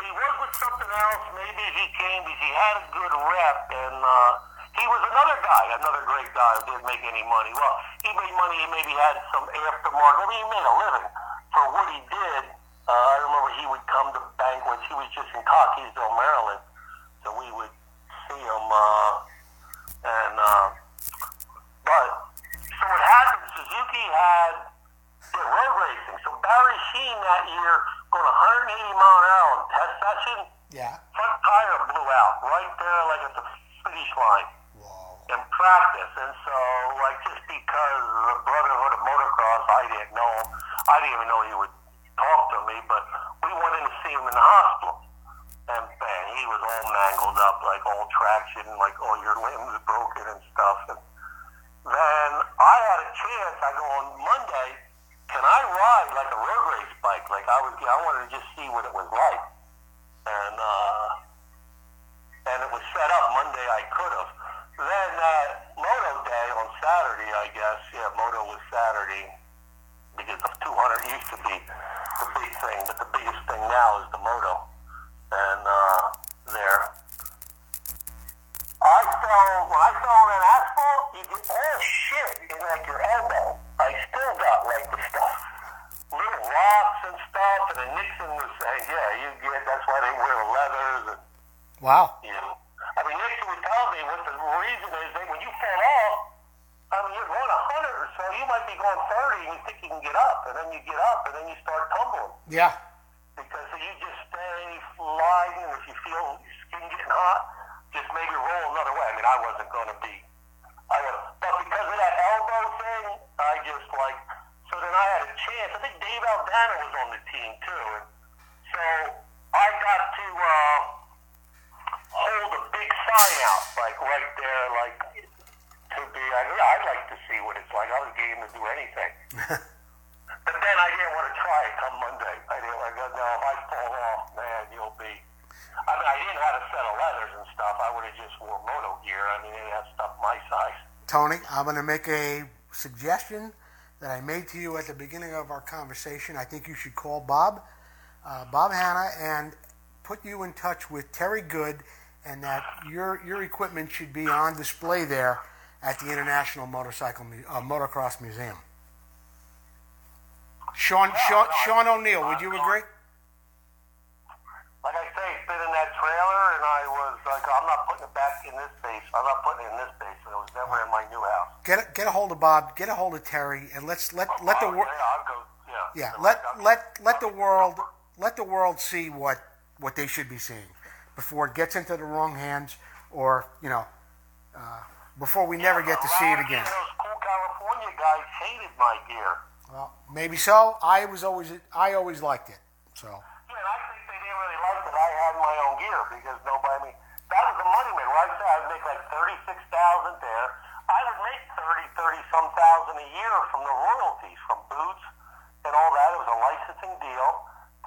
He was with something else. Maybe he came because he had a good rep, and uh, he was another guy, another great guy who didn't make any money. Well, he made money. He maybe had some aftermarket. I mean, he made a living for what he did. Uh, I remember he would come to banquets. He was just in Cockeysville, Maryland, so we would see him. Uh, and uh, but so what happened? Suzuki had yeah, road racing. So Barry Sheene that year going 180 mile an hour on test session. Yeah. Front tire blew out right there, like at the finish line. In practice. And so, like, just because the Brotherhood of Motocross, I didn't know. I didn't even know he would talk to me, but we went in to see him in the hospital. And man, he was all mangled up, like all traction, like all your limbs broken and stuff. And then I had a chance. I go on Monday. Can I ride like a road race bike? Like I was, I wanted to just see what it was like. And uh, and it was set up Monday. I could have. Then uh, Moto Day on Saturday, I guess. Yeah, Moto was Saturday because the 200 used to be the big thing, but the biggest thing now is the Moto. And uh, there, I fell when I fell on that asphalt. You get all shit in like your elbow. I still got like the stuff, little rocks and stuff. And then Nixon was saying, "Yeah, you get. That's why they wear the leathers and." Wow. you know. I mean, Nixon would tell me what the reason is that when you fall off, I mean, you're going 100 or so, you might be going 30 and you think you can get up, and then you get up, and then you start tumbling. Yeah. Because you just stay lying, and if you feel your skin getting hot, just maybe roll another way. I mean, I wasn't going to be, I would, but because of that elbow thing, I just like, so then I had a chance. I think Dave Aldana was on the team too, and so I got to uh, big out, like right there, like to be. I, I'd like to see what it's like. I was game to do anything. [LAUGHS] But then I didn't want to try it come Monday. I didn't like, no, if I fall off, man, you'll be. I mean, I didn't have a set of leathers and stuff. I would have just wore moto gear. I mean, they have stuff my size. Tony, I'm going to make a suggestion that I made to you at the beginning of our conversation. I think you should call Bob, uh, Bob Hannah, and put you in touch with Terry Good, and that your your equipment should be on display there at the International Motorcycle uh, Motocross Museum. Sean Sean, Sean O'Neill, would you agree? Like I say, it's been in that trailer, and I was like, I'm not putting it back in this base. I'm not putting it in this base. It was never in my new house. Get a, get a hold of Bob, get a hold of Terry, and let's let let the Oh, world. yeah. Yeah. Yeah, let let let the world let the world see what what they should be seeing before it gets into the wrong hands, or you know, uh, before we never get to see it again. Those cool California guys hated my gear. Well, maybe so. I was always I always liked it. So Yeah, and I think they didn't really like that I had my own gear because nobody. That was a money man, right said I'd make like thirty six thousand there. I would make thirty, thirty some thousand a year from the royalties from boots and all that. It was a licensing deal.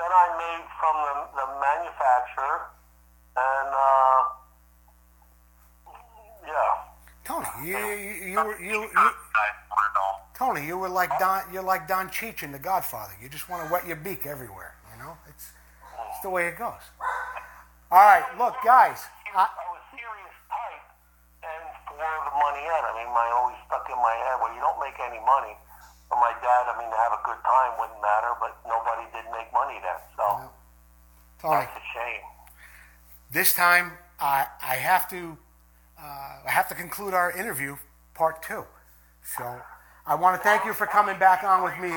Then I made from the, the manufacturer, and uh, yeah. Tony, you you you were you, you I want it all. Tony, you were like Don you're like Don Cheech in The Godfather. You just want to wet your beak everywhere. You know, it's it's the way it goes. All right, look, guys. I, I was serious type, and for the money in. I mean, my always stuck in my head. Well, you don't make any money. But my dad, I mean, to have a good time wouldn't matter, but nobody did make money then. So Tony, that's a shame. This time I I have to uh, I have to conclude our interview part two. So I want to thank you for coming back on with me.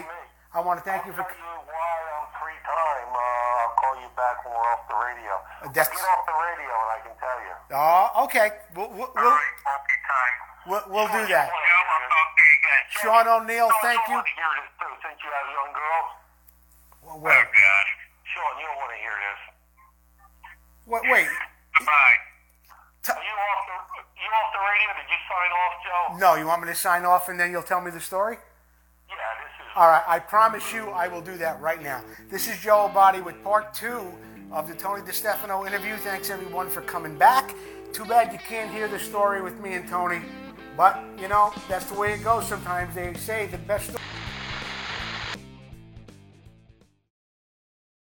I want to thank you for. I'll tell you why I'm free time. Uh, I'll call you back when we're off the radio. that's- Get off the radio and I can tell you. Oh, okay. We'll, we'll, we'll, we'll, we'll do that. Joe, I'll you. Sean O'Neill, thank you. you. want to hear this too, since you have young girls. Well, Oh, Wait, God. Sean, you don't want to hear this. Wait, wait. Goodbye. T- Are you off the you off the radio? Did you sign off, Joe? No, you want me to sign off and then you'll tell me the story? Yeah, this is. All right, I promise you I will do that right now. This is Joe Abadi with part two of the Tony DiStefano interview. Thanks everyone for coming back. Too bad you can't hear the story with me and Tony, but you know, that's the way it goes sometimes. They say the best story.